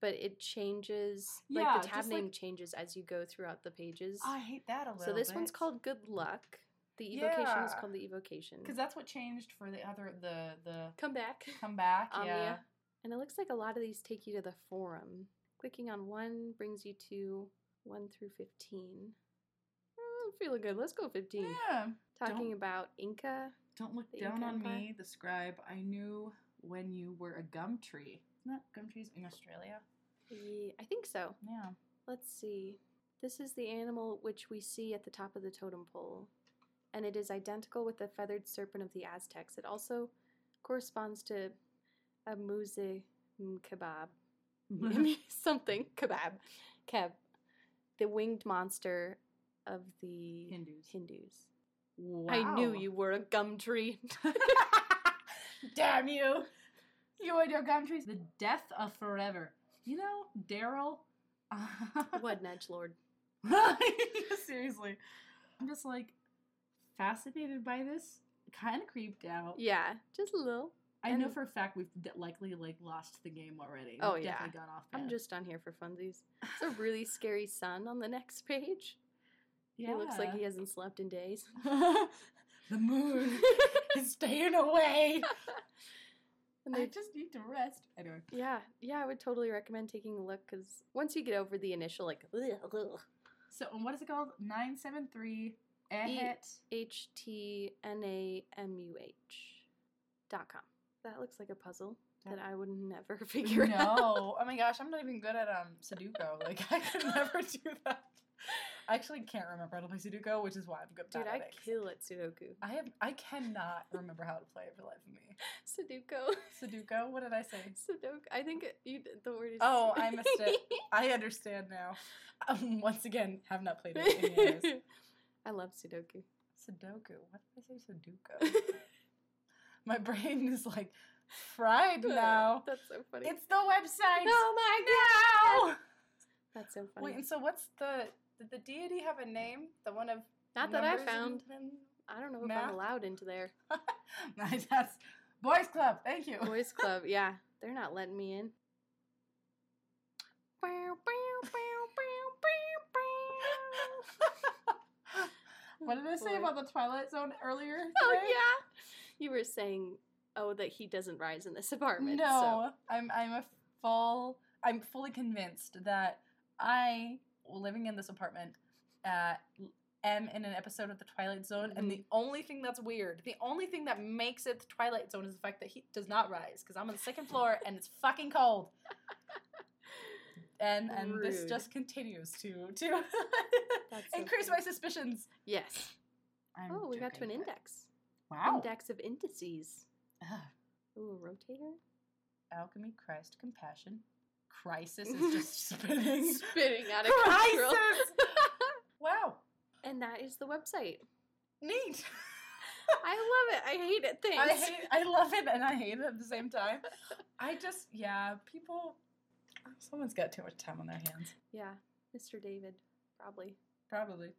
Speaker 2: but it changes.
Speaker 1: Yeah,
Speaker 2: like the tab name
Speaker 1: like-
Speaker 2: changes as you go throughout the pages.
Speaker 1: I hate that a little.
Speaker 2: so this one's called Good Luck. The evocation is called the evocation.
Speaker 1: because that's what changed for the other the the
Speaker 2: Come back.
Speaker 1: come back.
Speaker 2: Omnia.
Speaker 1: yeah.
Speaker 2: And it looks like a lot of these take you to the forum. Clicking on one brings you to 1 through 15. Oh, feeling good. Let's go 15.
Speaker 1: Yeah.
Speaker 2: Talking
Speaker 1: Don't-
Speaker 2: about Inca.
Speaker 1: Don't look down
Speaker 2: Inca
Speaker 1: on
Speaker 2: Empire?
Speaker 1: me, the scribe. I knew when you were a gum tree. Isn't that gum trees in Australia?
Speaker 2: Ye- I think so.
Speaker 1: Yeah.
Speaker 2: Let's see. This is the animal which we see at the top of the totem pole. And it is identical with the feathered serpent of the Aztecs. It also corresponds to a muze mm, kebab. something. Kebab. Keb. The winged monster of the
Speaker 1: Hindus.
Speaker 2: Hindus.
Speaker 1: Wow.
Speaker 2: I knew you were a gum tree.
Speaker 1: Damn you. You and your gum trees. The death of forever. You know, Daryl.
Speaker 2: what nudge lord.
Speaker 1: Seriously. I'm just like fascinated by this. Kind of creeped out.
Speaker 2: Yeah, just a little.
Speaker 1: I know for a fact we've likely like lost the game already.
Speaker 2: Oh,
Speaker 1: We've
Speaker 2: yeah.
Speaker 1: definitely gone off.
Speaker 2: I'm just on here for funsies. It's a really scary sun on the next page. Yeah. He looks like he hasn't slept in days.
Speaker 1: the moon is staying away.
Speaker 2: And
Speaker 1: I
Speaker 2: they
Speaker 1: just need to rest. Anyway.
Speaker 2: Yeah, yeah, I would totally recommend taking a look because once you get over the initial like ugh, ugh,
Speaker 1: So what is it called? Nine seven three.
Speaker 2: H T N A M U H dot com. That looks like a puzzle that I would never figure out.
Speaker 1: No. Oh my gosh, I'm not even good at um Sudoku. Like I could never do that. I actually can't remember how to play Sudoku, which is why I'm good
Speaker 2: Dude, I
Speaker 1: it.
Speaker 2: kill at Sudoku.
Speaker 1: I have I cannot remember how to play it for the life of me.
Speaker 2: Sudoku.
Speaker 1: Sudoku, what did I say?
Speaker 2: Sudoku. I think it- you, the word is.
Speaker 1: Oh, I missed it. I understand now. Um, once again, have not played it in years.
Speaker 2: I love Sudoku.
Speaker 1: Sudoku. What did I say? Sudoku. My brain is like fried now.
Speaker 2: That's so funny.
Speaker 1: It's the website.
Speaker 2: oh my
Speaker 1: No.
Speaker 2: That's so funny.
Speaker 1: Wait, and so what's the did the deity have a name? The one of
Speaker 2: Not that I found. I don't know if
Speaker 1: Math?
Speaker 2: I'm allowed into there.
Speaker 1: Nice, That's boys club. Thank you.
Speaker 2: Boys Club, yeah. They're not letting me in.
Speaker 1: what did I oh,
Speaker 2: say
Speaker 1: about the Twilight Zone earlier?
Speaker 2: Oh yeah. You were saying, oh, that he doesn't rise in this apartment.
Speaker 1: No, I'm I'm a full I'm fully convinced that I living in this apartment uh M in an episode of The Twilight Zone, and the only thing that's weird, the only thing that makes it The Twilight Zone is the fact that he does not rise because I'm on the second floor and it's fucking cold. And and this just continues to to
Speaker 2: so
Speaker 1: increase
Speaker 2: funny.
Speaker 1: my suspicions.
Speaker 2: Yes.
Speaker 1: I'm
Speaker 2: oh, we got to an index.
Speaker 1: Wow.
Speaker 2: Index of indices.
Speaker 1: Ugh.
Speaker 2: Ooh, a rotator.
Speaker 1: Alchemy, Christ, compassion. Crisis is just spinning.
Speaker 2: Spinning out of control.
Speaker 1: Crisis! wow.
Speaker 2: and that is the website.
Speaker 1: Neat.
Speaker 2: I love it. I hate it. Thanks.
Speaker 1: I hate I love it and I hate it at the same time. I just yeah, people someone's got too much time on their hands.
Speaker 2: yeah, Mr. David, probably.
Speaker 1: Probably.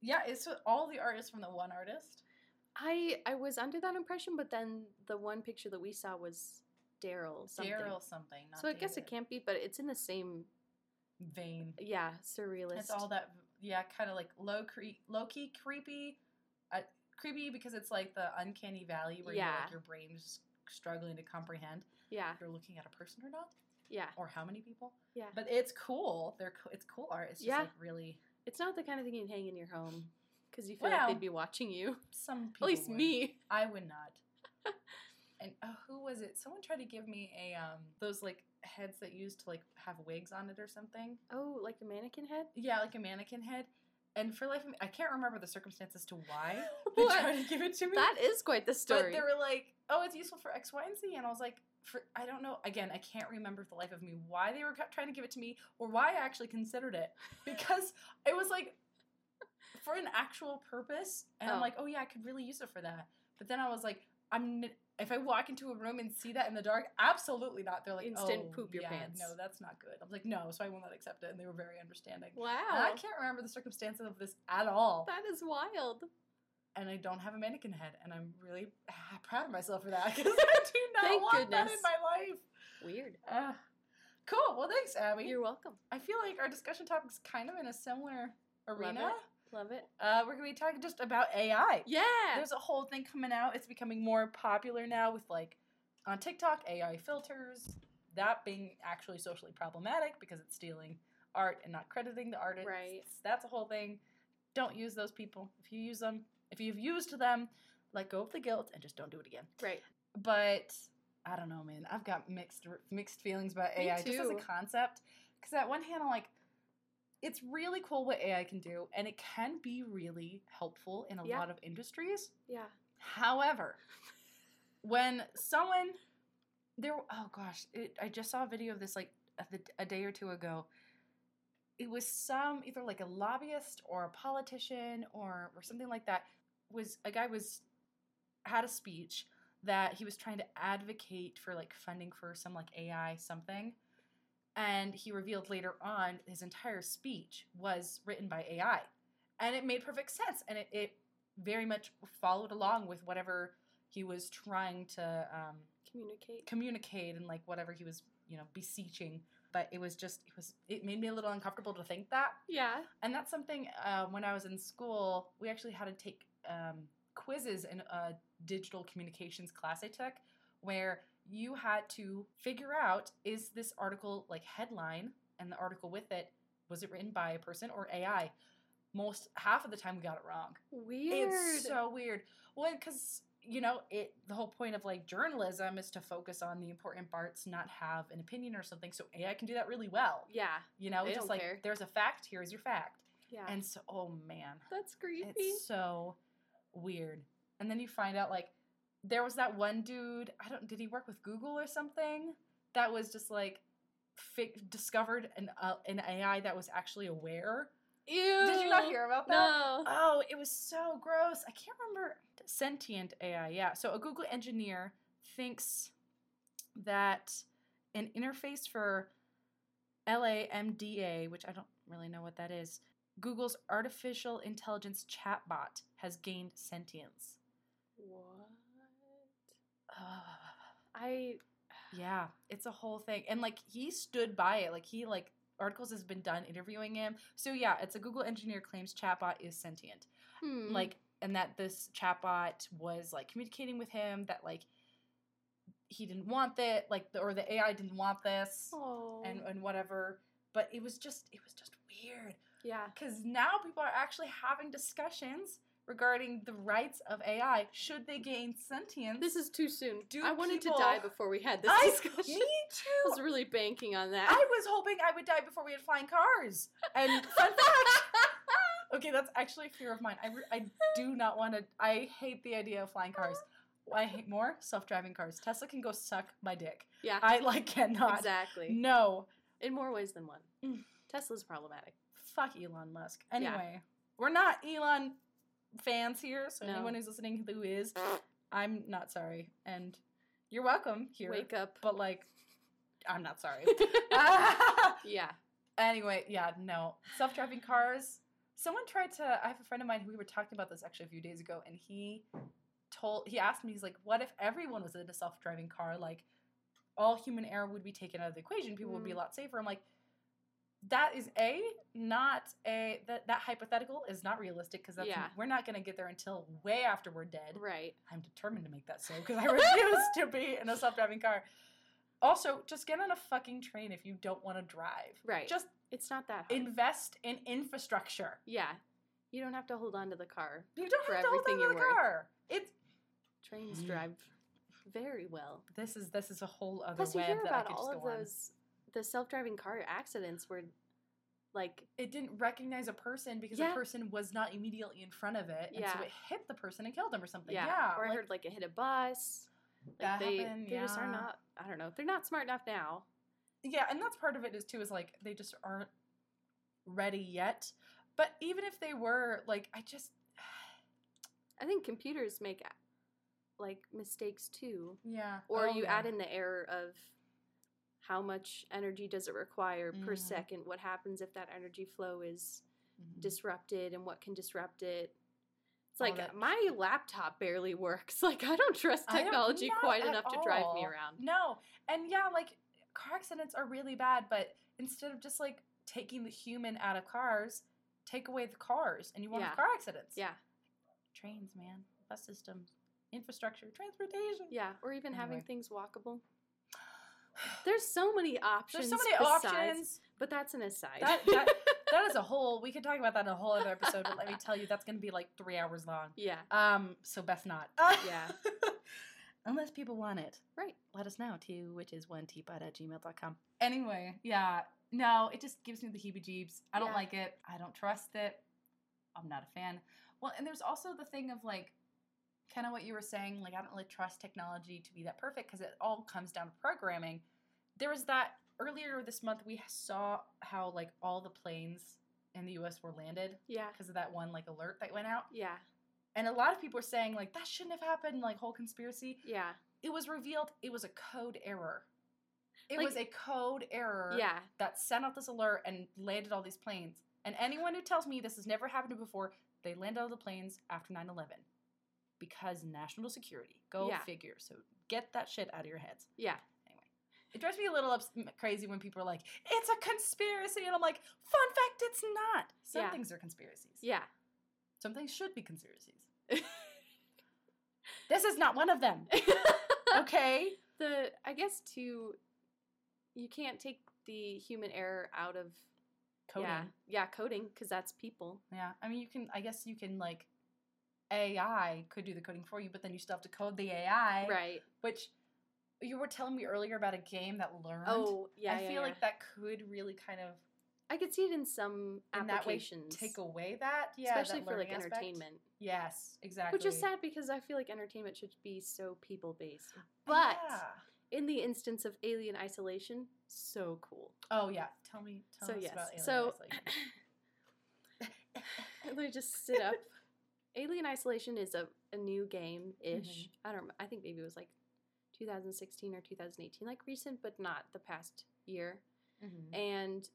Speaker 1: Yeah, it's all the artists from the one artist.
Speaker 2: I I was under that impression, but then the one picture that we saw was Daryl. something.
Speaker 1: Daryl something. Not
Speaker 2: So I guess it can't be, but it's in the same.
Speaker 1: vein.
Speaker 2: Yeah, surrealist.
Speaker 1: It's all that yeah, kind of like low cre- low key creepy, uh, creepy because it's like the uncanny valley where
Speaker 2: Yeah.
Speaker 1: like your brain's struggling to comprehend
Speaker 2: Yeah,
Speaker 1: if you're looking at a person or not,
Speaker 2: yeah,
Speaker 1: or how many people.
Speaker 2: yeah.
Speaker 1: But it's cool. They're co- it's cool art. It's just
Speaker 2: Yeah.
Speaker 1: like really
Speaker 2: It's not the kind of thing you'd hang in your home because you feel
Speaker 1: Well,
Speaker 2: like they'd be watching you.
Speaker 1: some people, At
Speaker 2: least
Speaker 1: would.
Speaker 2: me.
Speaker 1: I would not. and uh, who was it? Someone tried to give me a um those like heads that used to like have wigs on it or something.
Speaker 2: Oh, like a mannequin head?
Speaker 1: Yeah, like a mannequin head. And for life of me, I can't remember the circumstances to why they tried to give it to me.
Speaker 2: That is quite the story.
Speaker 1: but they were like, "Oh, it's useful for X, Y, and Z," and I was like, "For I don't know." Again, I can't remember for the life of me why they were trying to give it to me or why I actually considered it because it was like for an actual purpose, and I'm
Speaker 2: Oh.
Speaker 1: like, "Oh yeah, I could really use it for that." But then I was like, "I'm." If I walk into a room and see that in the dark, absolutely not. They're like,
Speaker 2: Instant
Speaker 1: oh,
Speaker 2: poop your
Speaker 1: yeah,
Speaker 2: pants."
Speaker 1: No, that's not good. I'm like, no, so I will not accept it, and they were very understanding.
Speaker 2: wow.
Speaker 1: And I can't remember the circumstances of this at all.
Speaker 2: That is wild.
Speaker 1: and I don't have a mannequin head, and I'm really proud of myself for that because I do not
Speaker 2: Thank
Speaker 1: want that in my life.
Speaker 2: Weird.
Speaker 1: Uh, cool. Well, thanks, Abby.
Speaker 2: You're welcome.
Speaker 1: I feel like our discussion topic's kind of in a similar arena.
Speaker 2: Love it.
Speaker 1: Uh, we're gonna be talking just about AI.
Speaker 2: Yeah.
Speaker 1: There's a whole thing coming out. It's becoming more popular now with like on TikTok AI filters. That being actually socially problematic because it's stealing art and not crediting the artist.
Speaker 2: Right.
Speaker 1: That's a whole thing. Don't use those people. If you use them, if you've used them, let go of the guilt and just don't do it again.
Speaker 2: right.
Speaker 1: But I don't know, man. I've got mixed mixed feelings about
Speaker 2: Me
Speaker 1: AI just as a concept. Because at one hand, I'm like, it's really cool what AI can do, and it can be really helpful in a
Speaker 2: Yeah.
Speaker 1: lot of industries.
Speaker 2: Yeah.
Speaker 1: However, when someone there, oh gosh, it, I just saw a video of this like a, a day or two ago. It was some either like a lobbyist or a politician or or something like that. Was a guy was had a speech that he was trying to advocate for like funding for some like AI something. And he revealed later on his entire speech was written by AI. And it made perfect sense. And it, it very much followed along with whatever he was trying to um,
Speaker 2: Communicate.
Speaker 1: communicate and like whatever he was, you know, beseeching. But it was just, it was, it made me a little uncomfortable to think that.
Speaker 2: Yeah.
Speaker 1: And that's something uh, when I was in school, we actually had to take um, quizzes in a digital communications class I took where you had to figure out is this article like headline and the article with it, was it written by a person or AI? Most half of the time we got it wrong.
Speaker 2: Weird.
Speaker 1: It's so weird. Well, because you know, it the whole point of like journalism is to focus on the important parts, not have an opinion or something. So AI can do that really well.
Speaker 2: yeah.
Speaker 1: You know,
Speaker 2: They
Speaker 1: just like
Speaker 2: care.
Speaker 1: there's a fact, here's your fact.
Speaker 2: Yeah.
Speaker 1: And so, oh man,
Speaker 2: That's creepy.
Speaker 1: it's so weird. And then you find out like there was that one dude. I don't. Did he work with Google or something? That was just like discovered an uh, an AI that was actually aware.
Speaker 2: Ew.
Speaker 1: Did you not hear about that?
Speaker 2: No.
Speaker 1: Oh, it was so gross. I can't remember sentient AI. Yeah. So a Google engineer thinks that an interface for LAMDA, which I don't really know what that is, Google's artificial intelligence chatbot has gained sentience.
Speaker 2: What? I.
Speaker 1: yeah, it's a whole thing. And like he stood by it. Like he like articles has been done interviewing him. So yeah, it's a Google engineer claims chatbot is sentient.
Speaker 2: Hmm.
Speaker 1: like and that this chatbot was like communicating with him that like he didn't want that like the, or the AI didn't want this
Speaker 2: Oh.
Speaker 1: and and whatever but it was just it was just weird
Speaker 2: Yeah.
Speaker 1: because now people are actually having discussions regarding the rights of AI. Should they gain sentience?
Speaker 2: This is too soon.
Speaker 1: Do
Speaker 2: I wanted
Speaker 1: people-
Speaker 2: to die before we had this
Speaker 1: I,
Speaker 2: discussion.
Speaker 1: me
Speaker 2: I
Speaker 1: too.
Speaker 2: was really banking on that.
Speaker 1: I was hoping I would die before we had flying cars. And fun fact. Okay, that's actually a fear of mine. I, re- I do not want to. I hate the idea of flying cars. I hate more self-driving cars. Tesla can go suck my dick.
Speaker 2: yeah.
Speaker 1: I like cannot.
Speaker 2: exactly.
Speaker 1: No.
Speaker 2: In more ways than one.
Speaker 1: Mm.
Speaker 2: Tesla's problematic.
Speaker 1: Fuck Elon Musk. Anyway, we're not Elon fans here, so
Speaker 2: No.
Speaker 1: anyone who's listening who is, I'm not sorry, and you're welcome here.
Speaker 2: Wake up.
Speaker 1: But like, I'm not sorry.
Speaker 2: yeah.
Speaker 1: anyway, yeah, no self-driving cars. Someone tried to. I have a friend of mine who we were talking about this actually a few days ago, and he told he asked me, he's like, "What if everyone was in a self-driving car? Like, all human error would be taken out of the equation. People would be a
Speaker 2: Mm.
Speaker 1: lot safer." I'm like, that is a not a that that hypothetical is not realistic because
Speaker 2: Yeah.
Speaker 1: we're not going to get there until way after we're dead.
Speaker 2: Right.
Speaker 1: I'm determined to make that so because I refuse to be in a self-driving car. Also, just get on a fucking train if you don't want to drive.
Speaker 2: Right.
Speaker 1: Just
Speaker 2: It's not that hard.
Speaker 1: invest in infrastructure.
Speaker 2: yeah. You don't have to hold on to the car.
Speaker 1: You don't have to hold on to the
Speaker 2: worth.
Speaker 1: car. It's
Speaker 2: Trains drive very well.
Speaker 1: this is this is a whole other
Speaker 2: Plus, you
Speaker 1: web
Speaker 2: hear
Speaker 1: that I
Speaker 2: about all of those the self-driving car accidents were like,
Speaker 1: It didn't recognize a person because
Speaker 2: Yeah.
Speaker 1: the person was not immediately in front of it, and
Speaker 2: Yeah.
Speaker 1: so it hit the person and killed them or something.
Speaker 2: yeah,
Speaker 1: Yeah,
Speaker 2: or I heard like it hit a bus. Like
Speaker 1: That
Speaker 2: they,
Speaker 1: happened,
Speaker 2: they just are not. I don't know. They're not smart enough now.
Speaker 1: yeah, and that's part of it is too is like they just aren't ready yet. But even if they were, like, I just
Speaker 2: I think computers make like mistakes too,
Speaker 1: yeah,
Speaker 2: or
Speaker 1: Oh,
Speaker 2: you
Speaker 1: yeah.
Speaker 2: add in the error of how much energy does it require per
Speaker 1: Mhm.
Speaker 2: second? What happens if that energy flow is
Speaker 1: Mhm.
Speaker 2: disrupted, and what can disrupt it? It's
Speaker 1: All
Speaker 2: like
Speaker 1: that-
Speaker 2: my laptop barely works. Like I don't trust
Speaker 1: I don't-
Speaker 2: technology quite enough to drive me around.
Speaker 1: No, and yeah, like car accidents are really bad, but instead of just like taking the human out of cars, take away the cars, and you won't have car accidents.
Speaker 2: Yeah,
Speaker 1: trains, man, bus systems, infrastructure, transportation.
Speaker 2: yeah, or even having things walkable. There's so many options.
Speaker 1: There's so many
Speaker 2: besides-
Speaker 1: options.
Speaker 2: but that's an aside.
Speaker 1: That, that, that is a whole. We could talk about that in a whole other episode, but let me tell you, that's going to be like three hours long.
Speaker 2: yeah,
Speaker 1: Um, so best not.
Speaker 2: Yeah.
Speaker 1: Unless people want it.
Speaker 2: right.
Speaker 1: Let us know too, which is one teapot at gmail.com. Anyway, yeah. No, it just gives me the heebie jeebs. I don't
Speaker 2: Yeah.
Speaker 1: like it. I don't trust it. I'm not a fan. Well, and there's also the thing of like, kind of what you were saying, like, I don't really trust technology to be that perfect because it all comes down to programming. There was that earlier this month, we saw how like all the planes in the US were landed
Speaker 2: Yeah,
Speaker 1: because of that one like alert that went out.
Speaker 2: yeah,
Speaker 1: And a lot of people were saying like that shouldn't have happened, like whole conspiracy.
Speaker 2: yeah,
Speaker 1: It was revealed it was a code error. It
Speaker 2: Like-
Speaker 1: was a code error
Speaker 2: yeah.
Speaker 1: that sent out this alert and landed all these planes. And anyone who tells me this has never happened before, they landed all the planes after 9 11 because national security. Go
Speaker 2: Yeah.
Speaker 1: figure. So get that shit out of your heads.
Speaker 2: Yeah.
Speaker 1: Anyway, it drives me a little ups- crazy when people are like, it's a conspiracy. And I'm like, fun fact, it's not. Some
Speaker 2: Yeah.
Speaker 1: things are conspiracies.
Speaker 2: Yeah.
Speaker 1: Some things should be conspiracies. This is not one of them. Okay?
Speaker 2: the I guess to you can't take the human error out of
Speaker 1: Coding.
Speaker 2: yeah, yeah coding because that's people.
Speaker 1: Yeah, I mean, you can. I guess you can like AI could do the coding for you, but then you still have to code the AI,
Speaker 2: Right.
Speaker 1: Which you were telling me earlier about a game that learned.
Speaker 2: Oh, yeah.
Speaker 1: I
Speaker 2: yeah,
Speaker 1: feel
Speaker 2: yeah.
Speaker 1: like that could really kind of
Speaker 2: I could see it in some
Speaker 1: in that way
Speaker 2: applications.
Speaker 1: take away that, yeah,
Speaker 2: especially
Speaker 1: that
Speaker 2: for like
Speaker 1: aspect.
Speaker 2: entertainment.
Speaker 1: Yes, exactly.
Speaker 2: Which is sad because I feel like entertainment should be so people based. Uh, but
Speaker 1: Yeah.
Speaker 2: in the instance of Alien Isolation, so cool.
Speaker 1: oh yeah, tell me, tell
Speaker 2: so
Speaker 1: us
Speaker 2: yes.
Speaker 1: about Alien
Speaker 2: so
Speaker 1: Isolation.
Speaker 2: let me just sit up. Alien Isolation is a, a new game ish.
Speaker 1: Mhm.
Speaker 2: I don't. I think maybe it was like 2016 or 2018, like recent, but not the past year.
Speaker 1: Mhm.
Speaker 2: And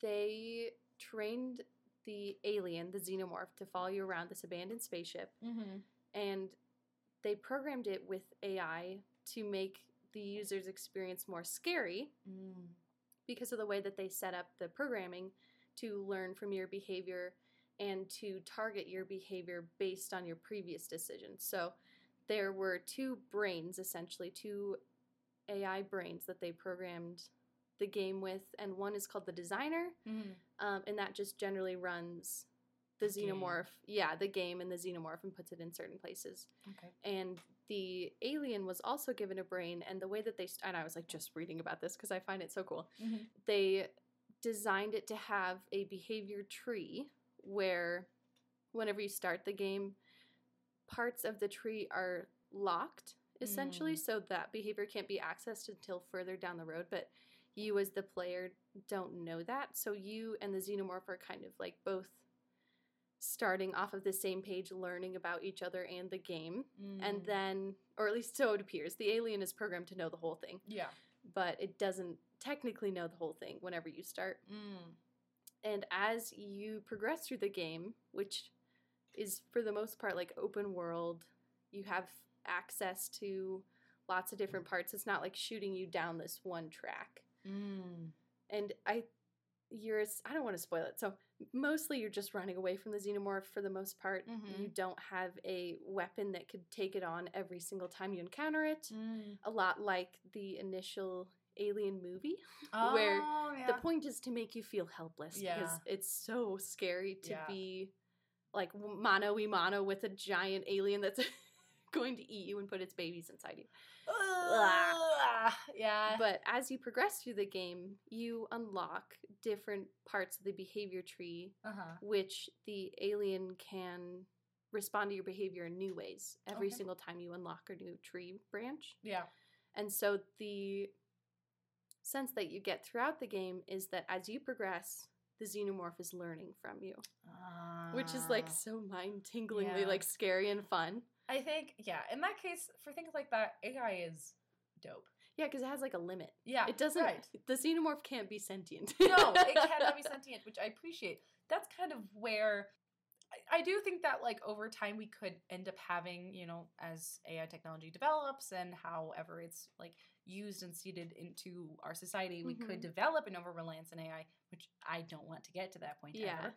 Speaker 2: they trained the alien, the xenomorph, to follow you around this abandoned spaceship,
Speaker 1: Mhm.
Speaker 2: and they programmed it with AI to make the user's experience more scary
Speaker 1: Mm.
Speaker 2: because of the way that they set up the programming to learn from your behavior and to target your behavior based on your previous decisions. So there were two brains, essentially, two AI brains that they programmed the game with, and one is called the Designer, um, and that just generally runs the
Speaker 1: The game.
Speaker 2: xenomorph. Yeah, the game and the xenomorph and puts it in certain places.
Speaker 1: Okay.
Speaker 2: And the alien was also given a brain, and the way that they st- and I was like just reading about this because I find it so cool. They designed it to have a behavior tree where, whenever you start the game, parts of the tree are locked essentially,
Speaker 1: Mm.
Speaker 2: so that behavior can't be accessed until further down the road. But you, as the player, don't know that, so you and the xenomorph are kind of like both starting off of the same page, learning about each other and the game and
Speaker 1: Mm.
Speaker 2: then or at least so it appears the alien is programmed to know the whole thing
Speaker 1: yeah.
Speaker 2: but it doesn't technically know the whole thing whenever you start
Speaker 1: Mm.
Speaker 2: And as you progress through the game which is for the most part like open world you have access to lots of different parts it's not like shooting you down this one track
Speaker 1: Mm.
Speaker 2: and i you're I don't want to spoil it so mostly you're just running away from the xenomorph for the most part
Speaker 1: Mhm.
Speaker 2: you don't have a weapon that could take it on every single time you encounter it
Speaker 1: Mm.
Speaker 2: a lot like the initial alien movie Where
Speaker 1: Oh, yeah.
Speaker 2: the point is to make you feel helpless because it's so scary to
Speaker 1: Yeah.
Speaker 2: be like mano y mano with a giant alien that's going to eat you and put its babies inside you
Speaker 1: yeah.
Speaker 2: but as you progress through the game you unlock different parts of the behavior tree
Speaker 1: uh-huh.
Speaker 2: which the alien can respond to your behavior in new ways every
Speaker 1: Okay.
Speaker 2: single time you unlock a new tree branch.
Speaker 1: Yeah.
Speaker 2: And so the sense that you get throughout the game is that as you progress, the xenomorph is learning from you, which is like
Speaker 1: Ah.
Speaker 2: so mind tinglingly
Speaker 1: Yeah.
Speaker 2: like scary and fun.
Speaker 1: I think, yeah, in that case, for things like that, AI is dope.
Speaker 2: Yeah, because it has like a limit.
Speaker 1: Yeah.
Speaker 2: It doesn't.
Speaker 1: Right.
Speaker 2: The xenomorph can't be sentient.
Speaker 1: no, it cannot be sentient, which I appreciate. That's kind of where I, I do think that like over time we could end up having, you know, as AI technology develops and however it's like used and seeded into our society, we could
Speaker 2: Mhm.
Speaker 1: develop an over reliance on AI, which I don't want to get to that point
Speaker 2: Yeah.
Speaker 1: ever.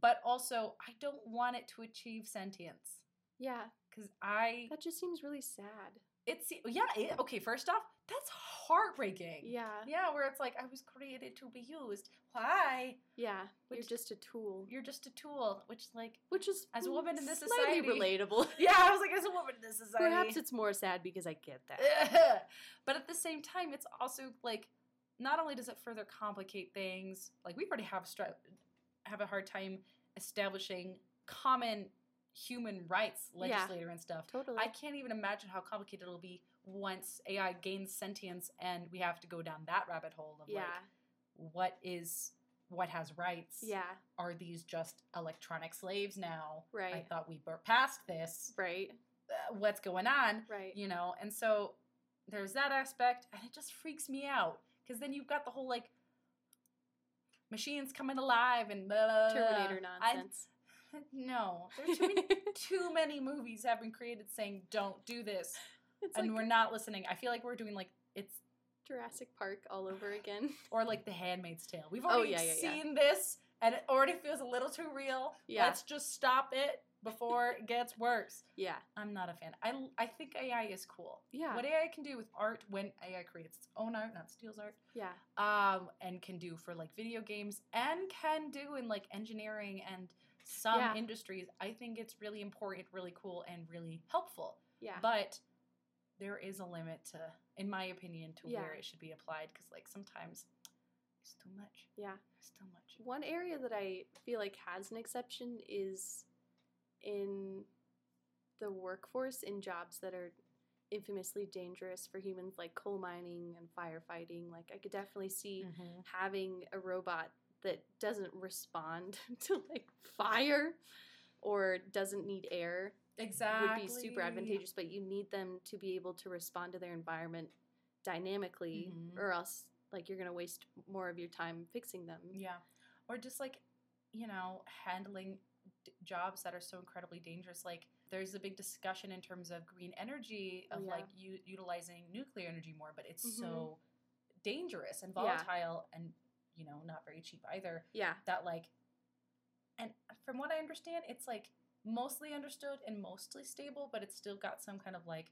Speaker 1: But also, I don't want it to achieve sentience
Speaker 2: Yeah,
Speaker 1: because I
Speaker 2: that just seems really sad.
Speaker 1: it's yeah it, okay. First off, that's heartbreaking.
Speaker 2: Yeah,
Speaker 1: Yeah, where it's like I was created to be used. Why?
Speaker 2: yeah. You're just a tool,
Speaker 1: You're just a tool, which like
Speaker 2: which is
Speaker 1: As a mm, woman in this society-
Speaker 2: relatable.
Speaker 1: yeah, I was like as a woman in this society.
Speaker 2: Perhaps it's more sad because I get that.
Speaker 1: but at the same time, it's also like not only does it further complicate things, like we already have str- have a hard time establishing common human rights
Speaker 2: Yeah.
Speaker 1: legislator and stuff.
Speaker 2: Totally.
Speaker 1: I can't even imagine how complicated it'll be once AI gains sentience and we have to go down that rabbit hole of
Speaker 2: yeah,
Speaker 1: like what is what has rights?
Speaker 2: yeah,
Speaker 1: Are these just electronic slaves now?
Speaker 2: Right.
Speaker 1: I thought we were past this.
Speaker 2: right,
Speaker 1: Uh, what's going on?
Speaker 2: right.
Speaker 1: You know, and so there's that aspect, and it just freaks me out because then you've got the whole like machines coming alive and blah.
Speaker 2: Terminator
Speaker 1: I-
Speaker 2: nonsense.
Speaker 1: no, there's too many, too many movies have been created saying don't do this,
Speaker 2: it's
Speaker 1: and
Speaker 2: like
Speaker 1: we're not listening. I feel like we're doing like it's
Speaker 2: Jurassic Park all over again.
Speaker 1: or like The Handmaid's Tale. We've
Speaker 2: Oh,
Speaker 1: already
Speaker 2: yeah, yeah, yeah.
Speaker 1: seen this, and it already feels a little too real.
Speaker 2: Yeah.
Speaker 1: Let's just stop it before it gets worse.
Speaker 2: yeah,
Speaker 1: I'm not a fan. I, I think AI is cool.
Speaker 2: yeah,
Speaker 1: What AI can do with art when AI creates its own art, not steals art,
Speaker 2: yeah,
Speaker 1: um, and can do for like video games and can do in like engineering and some
Speaker 2: Yeah.
Speaker 1: industries, I think it's really important, really cool, and really helpful.
Speaker 2: yeah.
Speaker 1: But there is a limit to, in my opinion, to
Speaker 2: Yeah.
Speaker 1: where it should be applied because like sometimes it's too much.
Speaker 2: Yeah.
Speaker 1: It's too much.
Speaker 2: One area that I feel like has an exception is in the workforce in jobs that are infamously dangerous for humans, like coal mining and firefighting. Like, I could definitely see
Speaker 1: Mhm.
Speaker 2: having a robot that doesn't respond to like fire or doesn't need air
Speaker 1: Exactly.
Speaker 2: would be super advantageous, but you need them to be able to respond to their environment dynamically,
Speaker 1: Mhm.
Speaker 2: or else like you're gonna waste more of your time fixing them.
Speaker 1: Yeah. Or just like, you know, handling d- jobs that are so incredibly dangerous. Like, there's a big discussion in terms of green energy,
Speaker 2: Oh,
Speaker 1: of
Speaker 2: yeah.
Speaker 1: like u- utilizing nuclear energy more, but it's
Speaker 2: Mhm.
Speaker 1: so dangerous and
Speaker 2: Yeah.
Speaker 1: volatile and, you know, not very cheap either.
Speaker 2: Yeah,
Speaker 1: That, like, and from what I understand, it's like mostly understood and mostly stable, but it's still got some kind of like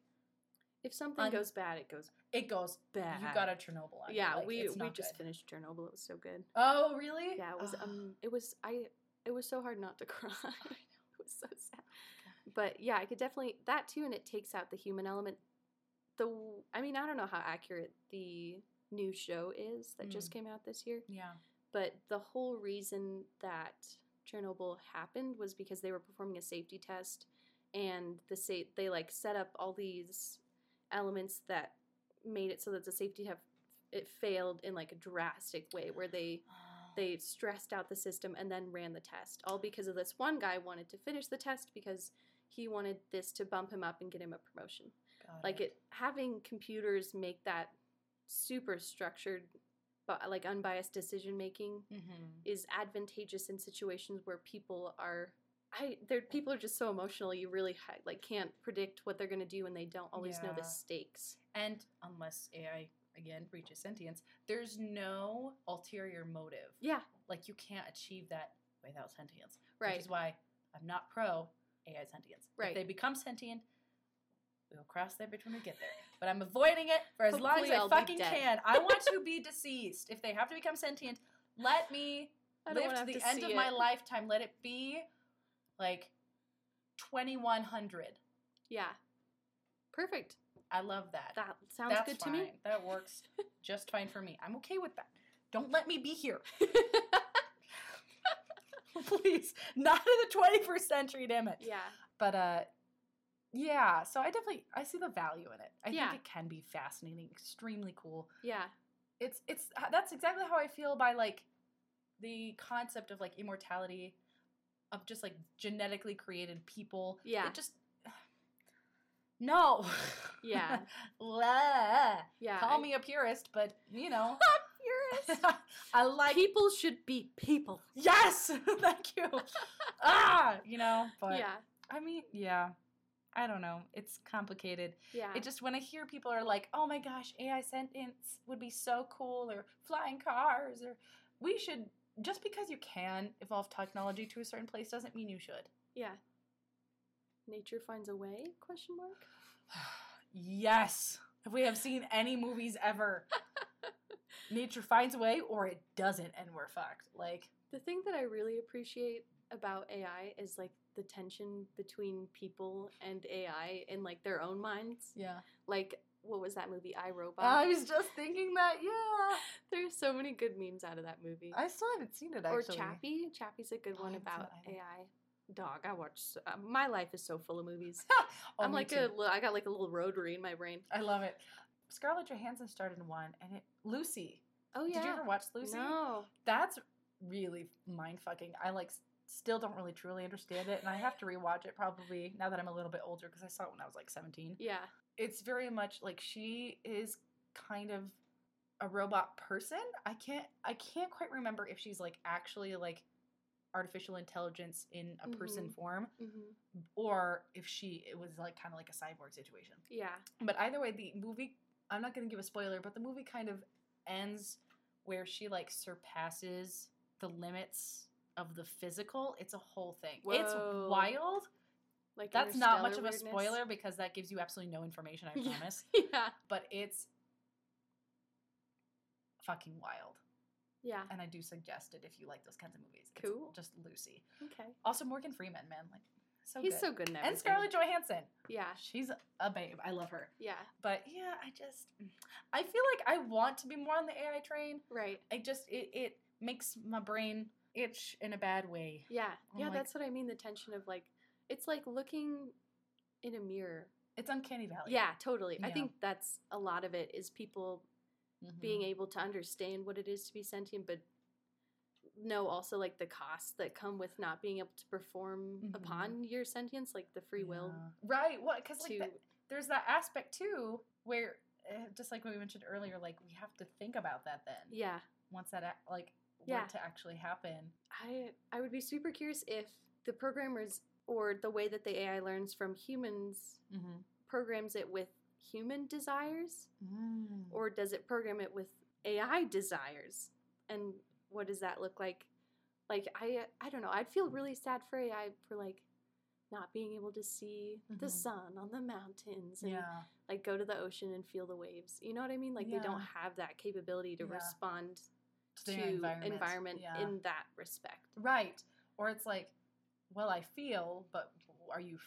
Speaker 2: If something
Speaker 1: Un-
Speaker 2: goes bad, it goes
Speaker 1: It goes.
Speaker 2: bad.
Speaker 1: You got a Chernobyl. On
Speaker 2: Yeah,
Speaker 1: like,
Speaker 2: we we just
Speaker 1: good.
Speaker 2: finished Chernobyl. It was so good.
Speaker 1: Oh really?
Speaker 2: Yeah, it was um it was I it was so hard not to cry. it was so sad. But yeah, I could definitely that too and it takes out the human element. The I mean, I don't know how accurate the new show is that just came out this year,
Speaker 1: yeah.
Speaker 2: but the whole reason that Chernobyl happened was because they were performing a safety test and the sa- they like set up all these elements that made it so that the safety have it failed in like a drastic way where they they stressed out the system and then ran the test all because of this one guy wanted to finish the test because he wanted this to bump him up and get him a promotion.
Speaker 1: Got
Speaker 2: like it. having computers make that super structured like unbiased decision making
Speaker 1: Mm-hmm.
Speaker 2: is advantageous in situations where people are I there people are just so emotional you really ha- like can't predict what they're going to do and they don't always know the stakes
Speaker 1: And unless AI again reaches sentience, there's no ulterior motive.
Speaker 2: yeah
Speaker 1: Like you can't achieve that without sentience.
Speaker 2: right
Speaker 1: Which is why I'm not pro AI sentience.
Speaker 2: Right.
Speaker 1: If they become sentient, we'll cross that bridge when we get there. But I'm avoiding it for as long as I
Speaker 2: I'll be
Speaker 1: fucking can. I want to be deceased. If they have to become sentient, let me
Speaker 2: I
Speaker 1: live to the end
Speaker 2: see
Speaker 1: of my lifetime. Let it be like 2100.
Speaker 2: yeah perfect
Speaker 1: I love that.
Speaker 2: that sounds
Speaker 1: That's
Speaker 2: good
Speaker 1: fine.
Speaker 2: to me
Speaker 1: That works just fine for me. I'm okay with that. Don't let me be here. Please. Not in the 21st century, damn it.
Speaker 2: yeah
Speaker 1: But uh yeah, so I definitely I see the value in it. I
Speaker 2: Yeah.
Speaker 1: think it can be fascinating, extremely cool.
Speaker 2: yeah
Speaker 1: It's it's that's exactly how I feel by like the concept of like immortality of just like genetically created people.
Speaker 2: Yeah.
Speaker 1: It just no.
Speaker 2: Yeah. Yeah
Speaker 1: Call
Speaker 2: I-
Speaker 1: me a purist, but you know,
Speaker 2: purist
Speaker 1: I like
Speaker 2: people should be people
Speaker 1: Yes, thank you. ah, you know, but
Speaker 2: yeah
Speaker 1: I mean, yeah. I don't know. It's complicated.
Speaker 2: yeah
Speaker 1: It just when I hear people are like, "Oh my gosh, AI sentence would be so cool," or flying cars, or we should just because you can evolve technology to a certain place doesn't mean you should.
Speaker 2: yeah nature finds a way question mark
Speaker 1: yes, if we have seen any movies ever, nature finds a way or it doesn't, and we're fucked. Like,
Speaker 2: The thing that I really appreciate about AI is like the tension between people and AI in like their own minds.
Speaker 1: yeah.
Speaker 2: Like what was that movie I Robot?
Speaker 1: I was just thinking that. Yeah,
Speaker 2: There's so many good memes out of that movie.
Speaker 1: I still haven't seen it
Speaker 2: or
Speaker 1: actually.
Speaker 2: Chappie. Chappie's a good
Speaker 1: Oh,
Speaker 2: one about. AI. Dog, I watch. So, uh, my life is so full of movies.
Speaker 1: Oh,
Speaker 2: I'm like
Speaker 1: too.
Speaker 2: a, I got like a little rotary in my brain.
Speaker 1: I love it. Scarlett Johansson starred in one, and it Lucy.
Speaker 2: Oh yeah.
Speaker 1: Did you ever watch Lucy?
Speaker 2: No.
Speaker 1: That's really mind fucking. I like still don't really truly understand it, and I have to rewatch it probably now that I'm a little bit older because I saw it when I was like 17.
Speaker 2: Yeah.
Speaker 1: It's very much like she is kind of a robot person. I can't I can't quite remember if she's like actually like artificial intelligence in a person
Speaker 2: Mhm.
Speaker 1: form
Speaker 2: hmm
Speaker 1: or if she it was like kind of like a cyborg situation.
Speaker 2: Yeah.
Speaker 1: But either way, the movie, I'm not going to give a spoiler, but the movie kind of ends where she like surpasses the limits of the physical. It's a whole thing. It's wild.
Speaker 2: Like
Speaker 1: That's not much of a
Speaker 2: interstellar
Speaker 1: spoiler because that gives you absolutely no information, I promise.
Speaker 2: yeah.
Speaker 1: But it's fucking wild.
Speaker 2: Yeah.
Speaker 1: And I do suggest it if you like those kinds of movies. It's
Speaker 2: Cool.
Speaker 1: just Lucy.
Speaker 2: Okay.
Speaker 1: Also, Morgan Freeman, man. Like, so
Speaker 2: He's
Speaker 1: good.
Speaker 2: so good in
Speaker 1: And. Scarlett Johansson.
Speaker 2: Yeah.
Speaker 1: She's a babe. I love her.
Speaker 2: Yeah.
Speaker 1: But yeah, I just I feel like I want to be more on the AI train.
Speaker 2: Right.
Speaker 1: I just it, it makes my brain itch in a bad way.
Speaker 2: Yeah.
Speaker 1: I'm
Speaker 2: yeah,
Speaker 1: like-
Speaker 2: that's what I mean. The tension of like, it's like looking in a mirror.
Speaker 1: It's uncanny valley.
Speaker 2: Yeah, totally. I think that's a lot of it is people
Speaker 1: Mhm.
Speaker 2: being able to understand what it is to be sentient, but know also like the costs that come with not being able to perform
Speaker 1: Mhm.
Speaker 2: upon your sentience, like the free will
Speaker 1: Right. What? Because like that- there's that aspect too where uh, just like we mentioned earlier, like we have to think about that then
Speaker 2: yeah,
Speaker 1: once that like
Speaker 2: Yeah.
Speaker 1: to actually happen.
Speaker 2: I I would be super curious if the programmers or the way that the AI learns from humans
Speaker 1: Mm-hmm.
Speaker 2: programs it with human desires
Speaker 1: Mm.
Speaker 2: or does it program it with AI desires? And what does that look like? Like I I don't know. I'd feel really sad for AI for like not being able to see the
Speaker 1: Mhm.
Speaker 2: sun on the mountains and
Speaker 1: Yeah.
Speaker 2: like go to the ocean and feel the waves. You know what I mean? Like they don't have that capability to
Speaker 1: Yeah.
Speaker 2: respond
Speaker 1: To environment,
Speaker 2: environment,
Speaker 1: yeah.
Speaker 2: in that respect.
Speaker 1: Right. Or it's like, well, I feel, but are you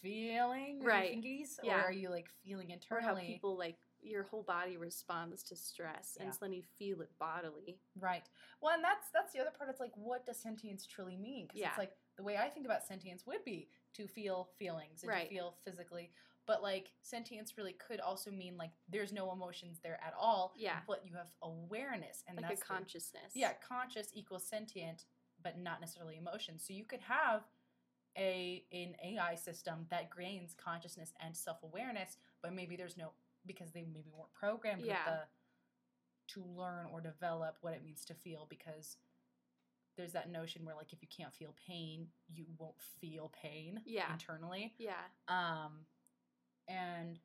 Speaker 1: feeling
Speaker 2: Right. Yeah.
Speaker 1: Or are you like feeling internally?
Speaker 2: Or how people like your whole body responds to stress
Speaker 1: Yeah.
Speaker 2: and so then you feel it bodily.
Speaker 1: Right. Well, and that's that's the other part. It's like, what does sentience truly mean? Because
Speaker 2: Yeah.
Speaker 1: it's like the way I think about sentience would be to feel feelings and
Speaker 2: Right.
Speaker 1: to feel physically. But like sentience really could also mean like there's no emotions there at all.
Speaker 2: Yeah.
Speaker 1: But you have awareness, and
Speaker 2: like
Speaker 1: that's
Speaker 2: a
Speaker 1: the-
Speaker 2: consciousness.
Speaker 1: yeah, conscious equals sentient, but not necessarily emotion. So you could have a an AI system that gains consciousness and self awareness, but maybe there's no because they maybe weren't programmed
Speaker 2: Yeah.
Speaker 1: with the to learn or develop what it means to feel because there's that notion where like if you can't feel pain, you won't feel pain
Speaker 2: Yeah.
Speaker 1: internally.
Speaker 2: Yeah.
Speaker 1: Um and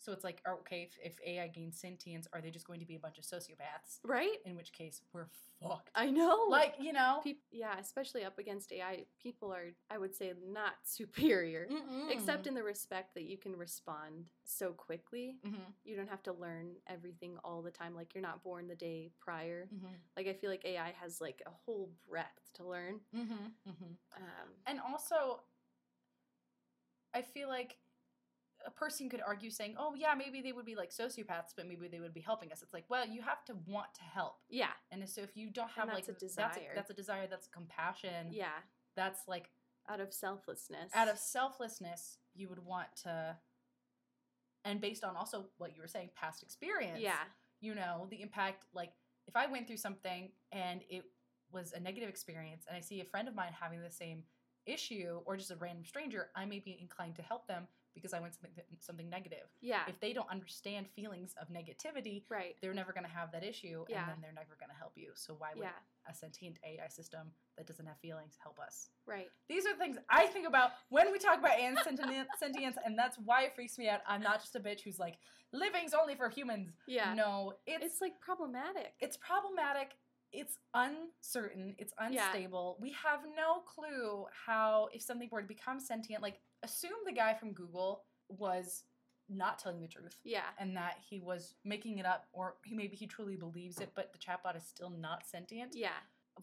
Speaker 1: so it's like okay, if, if AI gains sentience, are they just going to be a bunch of sociopaths?
Speaker 2: Right?
Speaker 1: In which case we're fucked
Speaker 2: I know.
Speaker 1: like you know
Speaker 2: Peop yeah, especially up against AI, people are, I would say, not superior, except in the respect that you can respond so quickly.
Speaker 1: mm-hmm.
Speaker 2: You don't have to learn everything all the time. Like, you're not born the day prior.
Speaker 1: Mm-hmm.
Speaker 2: Like, I feel like AI has like a whole breadth to learn.
Speaker 1: Mm-hmm. Mm-hmm.
Speaker 2: Um,
Speaker 1: and also i feel like a person could argue saying oh yeah maybe they would be like sociopaths but maybe they would be helping us. It's like well you have to want to help.
Speaker 2: Yeah,
Speaker 1: and so if you don't have like
Speaker 2: that's a
Speaker 1: that's
Speaker 2: desire.
Speaker 1: a, that's a desire that's compassion.
Speaker 2: Yeah,
Speaker 1: that's like
Speaker 2: out of selflessness.
Speaker 1: out of selflessness you would want to and based on also what you were saying past experience
Speaker 2: yeah,
Speaker 1: you know the impact like if i went through something and it was a negative experience and i see a friend of mine having the same issue or just a random stranger i may be inclined to help them because i went something something negative
Speaker 2: yeah,
Speaker 1: if they don't understand feelings of negativity
Speaker 2: right.
Speaker 1: they're never going to have that issue
Speaker 2: Yeah.
Speaker 1: and then they're never going to help you so why would
Speaker 2: Yeah,
Speaker 1: a sentient ai system that doesn't have feelings help us
Speaker 2: right.
Speaker 1: these are the things I think about when we talk about and sentience, and that's why it freaks me out. I'm not just a bitch who's like, living's only for humans.
Speaker 2: Yeah.
Speaker 1: No, it's
Speaker 2: It's like problematic.
Speaker 1: it's problematic. It's uncertain. It's
Speaker 2: Yeah.
Speaker 1: unstable. We have no clue how if something were to become sentient. Like, assume the guy from Google was not telling the truth
Speaker 2: yeah,
Speaker 1: and that he was making it up, or he maybe he truly believes it, but the chatbot is still not sentient
Speaker 2: yeah,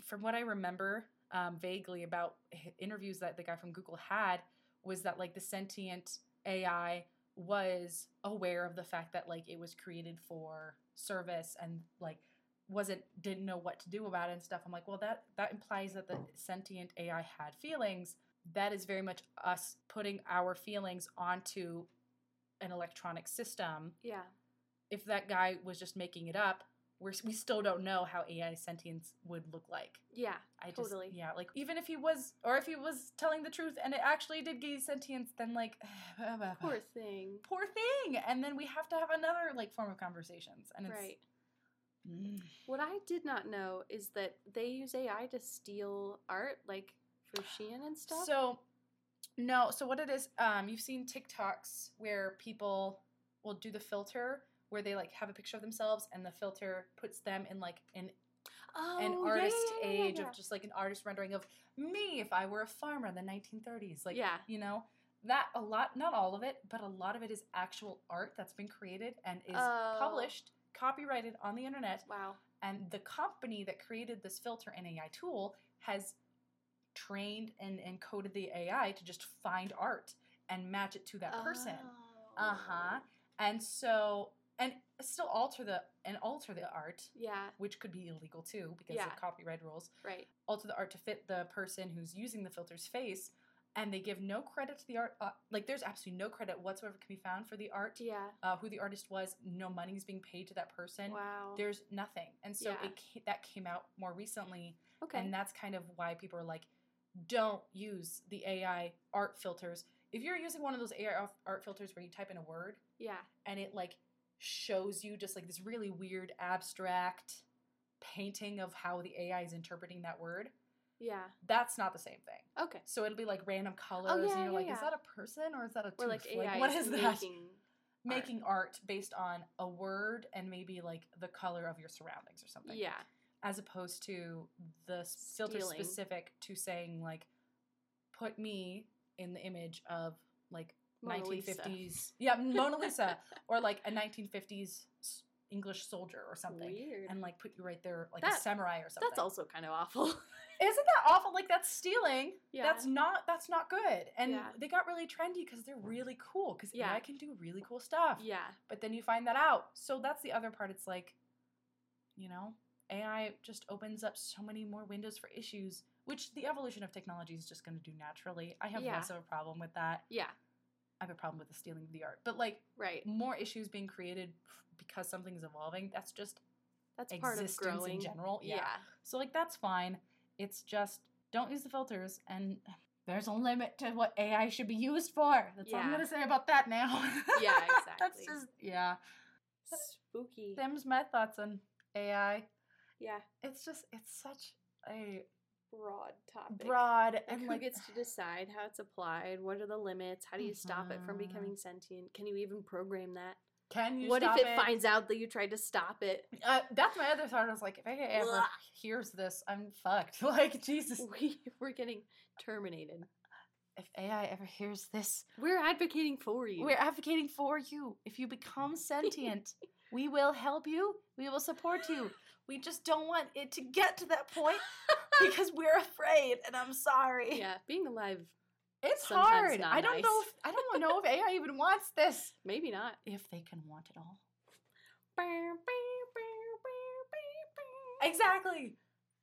Speaker 1: from what I remember um, vaguely about interviews that the guy from Google had, was that like the sentient AI was aware of the fact that like it was created for service and like wasn't didn't know what to do about it and stuff. I'm like, well, that that implies that the sentient AI had feelings. That is very much us putting our feelings onto an electronic system.
Speaker 2: yeah,
Speaker 1: If that guy was just making it up, we're, we still don't know how AI sentience would look like.
Speaker 2: yeah.
Speaker 1: I just
Speaker 2: Totally.
Speaker 1: yeah, like even if he was or if he was telling the truth and it actually did gain sentience, then like
Speaker 2: Poor thing.
Speaker 1: poor thing, and then we have to have another like form of conversations, and it's
Speaker 2: Right.
Speaker 1: Mm.
Speaker 2: What I did not know is that they use AI to steal art, like Shein and stuff.
Speaker 1: So no, so what it is, um, you've seen TikToks where people will do the filter where they like have a picture of themselves and the filter puts them in like an
Speaker 2: oh,
Speaker 1: an artist
Speaker 2: yeah, yeah,
Speaker 1: age
Speaker 2: yeah.
Speaker 1: of just like an artist rendering of me if I were a farmer in the 1930s. Like,
Speaker 2: Yeah.
Speaker 1: you know, that a lot, not all of it, but a lot of it is actual art that's been created and is
Speaker 2: Oh.
Speaker 1: published, copyrighted on the internet.
Speaker 2: Wow.
Speaker 1: And the company that created this filter and AI tool has trained and, and coded the AI to just find art and match it to that person.
Speaker 2: Oh.
Speaker 1: Uh huh. And so, and still alter the and alter the art
Speaker 2: Yeah.
Speaker 1: which could be illegal too because
Speaker 2: Yeah.
Speaker 1: of copyright rules,
Speaker 2: Right.
Speaker 1: alter the art to fit the person who's using the filter's face, and they give no credit to the art. Uh, like, there's absolutely no credit whatsoever can be found for the art,
Speaker 2: Yeah.
Speaker 1: uh, who the artist was. No money is being paid to that person.
Speaker 2: Wow.
Speaker 1: There's nothing, and so
Speaker 2: Yeah.
Speaker 1: it that came out more recently,
Speaker 2: okay.
Speaker 1: and that's kind of why people are like, don't use the AI art filters. If you're using one of those AI art- filters where you type in a word
Speaker 2: yeah.
Speaker 1: and it like shows you just like this really weird abstract painting of how the AI is interpreting that word.
Speaker 2: Yeah.
Speaker 1: That's not the same thing.
Speaker 2: Okay.
Speaker 1: So it'll be like random colors,
Speaker 2: Oh, yeah,
Speaker 1: and you're
Speaker 2: yeah,
Speaker 1: like,
Speaker 2: yeah.
Speaker 1: is that a person or is that a tooth?
Speaker 2: Or like AI
Speaker 1: what is that?
Speaker 2: making
Speaker 1: Making art based on a word and maybe like the color of your surroundings or something.
Speaker 2: Yeah.
Speaker 1: As opposed to the filter
Speaker 2: Stealing.
Speaker 1: specific to saying like, put me in the image of like
Speaker 2: Mona Lisa.
Speaker 1: 1950s. Yeah, Mona Lisa or like a 1950s English soldier or something.
Speaker 2: Weird.
Speaker 1: And like put you right there like a samurai or something.
Speaker 2: That's also kind of awful.
Speaker 1: Isn't that awful? Like that's stealing.
Speaker 2: yeah.
Speaker 1: That's not that's not good. And
Speaker 2: Yeah.
Speaker 1: they got really trendy because they're really cool. Because
Speaker 2: Yeah.
Speaker 1: AI can do really cool stuff.
Speaker 2: yeah.
Speaker 1: But then you find that out. So that's the other part. It's like, you know, AI just opens up so many more windows for issues, which the evolution of technology is just going to do naturally. I have
Speaker 2: Yeah.
Speaker 1: less of a problem with that.
Speaker 2: Yeah.
Speaker 1: I have a problem with the stealing of the art. But like
Speaker 2: Right.
Speaker 1: more issues being created because something's evolving, that's just
Speaker 2: That's part of growing.
Speaker 1: in general.
Speaker 2: Yeah.
Speaker 1: So like that's fine. It's just don't use the filters and there's a limit to what AI should be used for. That's all I'm gonna say about that now.
Speaker 2: Yeah,
Speaker 1: that's
Speaker 2: exactly.
Speaker 1: just yeah.
Speaker 2: Spooky.
Speaker 1: Them's my thoughts on AI.
Speaker 2: Yeah.
Speaker 1: It's just it's such a
Speaker 2: Broad topic.
Speaker 1: broad
Speaker 2: Like
Speaker 1: and
Speaker 2: who
Speaker 1: like
Speaker 2: gets to decide how it's applied? What are the limits? How do you stop it from becoming sentient? Can you even program that?
Speaker 1: can you
Speaker 2: what if it, finds out that you tried to stop it?
Speaker 1: Uh, that's my other thought. I was like, if AI ever
Speaker 2: Ugh.
Speaker 1: hears this, I'm fucked. Like Jesus,
Speaker 2: We, we're getting terminated.
Speaker 1: if AI ever hears this,
Speaker 2: We're advocating for you.
Speaker 1: We're advocating for you. If you become sentient, we will help you. We will support you. We just don't want it to get to that point because we're afraid. And I'm sorry.
Speaker 2: yeah, being alive,
Speaker 1: it's hard. I don't know. If, I don't know if AI even wants this.
Speaker 2: maybe not.
Speaker 1: If they can want it all. Exactly.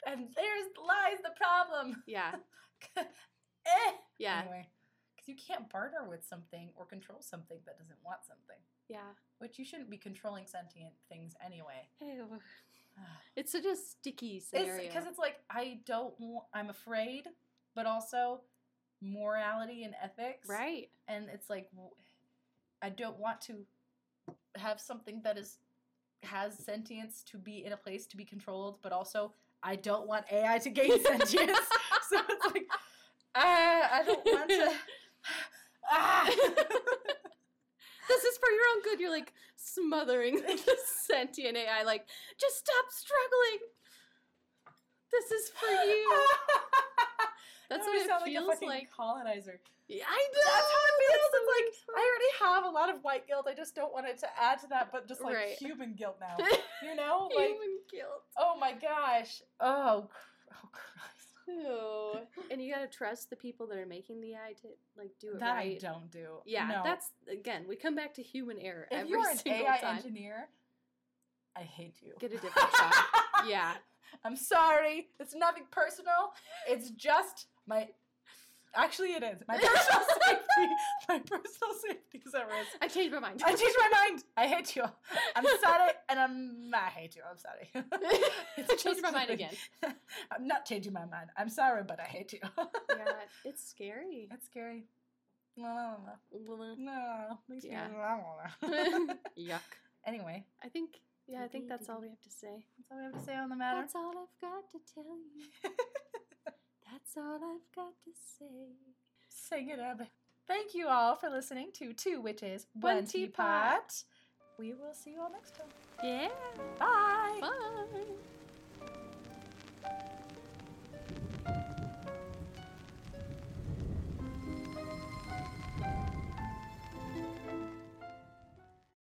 Speaker 1: And there's lies the problem.
Speaker 2: Yeah,
Speaker 1: eh.
Speaker 2: yeah,
Speaker 1: Anyway, because you can't barter with something or control something that doesn't want something.
Speaker 2: yeah.
Speaker 1: Which you shouldn't be controlling sentient things anyway.
Speaker 2: Ew. It's such a sticky scenario.
Speaker 1: Because it's, like I don't. Want, I'm afraid, but also morality and ethics.
Speaker 2: right.
Speaker 1: And it's like I don't want to have something that is has sentience to be in a place to be controlled, but also I don't want AI to gain sentience. so it's like ah, I don't want to. Ah.
Speaker 2: This is for your own good. You're like smothering the sentient AI. Like, just stop struggling. This is for you. That's what it
Speaker 1: sound
Speaker 2: feels
Speaker 1: like. A fucking
Speaker 2: like.
Speaker 1: colonizer.
Speaker 2: Yeah, I know.
Speaker 1: That's how it feels.
Speaker 2: That's
Speaker 1: It's like I already have a lot of white guilt. I just don't want it to add to that, but just like
Speaker 2: Right.
Speaker 1: human guilt now. You know, like
Speaker 2: Human guilt.
Speaker 1: oh my gosh, oh, oh.
Speaker 2: Ew. And you gotta trust the people that are making the AI to like do it
Speaker 1: That
Speaker 2: right.
Speaker 1: I don't do.
Speaker 2: Yeah,
Speaker 1: no.
Speaker 2: that's again. We come back to human error
Speaker 1: if
Speaker 2: every
Speaker 1: you're an AI
Speaker 2: time.
Speaker 1: engineer, I hate you.
Speaker 2: Get a different shot. Yeah,
Speaker 1: I'm sorry. It's nothing personal. It's just my. Actually, it is my personal safety. My personal safety is at risk.
Speaker 2: I changed my mind.
Speaker 1: I changed my mind. I hate you. I'm sorry, and I'm. I hate you. I'm sorry.
Speaker 2: I changed my mind again.
Speaker 1: I'm not changing my mind. I'm sorry, but I hate you.
Speaker 2: Yeah, it's scary.
Speaker 1: That's scary. No, no, no, no. no. Makes
Speaker 2: Yeah.
Speaker 1: me. I don't know.
Speaker 2: Yuck.
Speaker 1: anyway,
Speaker 2: I think. Yeah, I think that's all we have to say.
Speaker 1: that's all we have to say on the matter.
Speaker 2: That's all I've got to tell you. That's all I've got to say.
Speaker 1: Sing it up. Thank you all for listening to Two Witches,
Speaker 2: One,
Speaker 1: One
Speaker 2: Teapot.
Speaker 1: Teapot. We will see you all next time.
Speaker 2: Yeah.
Speaker 1: Bye.
Speaker 2: Bye.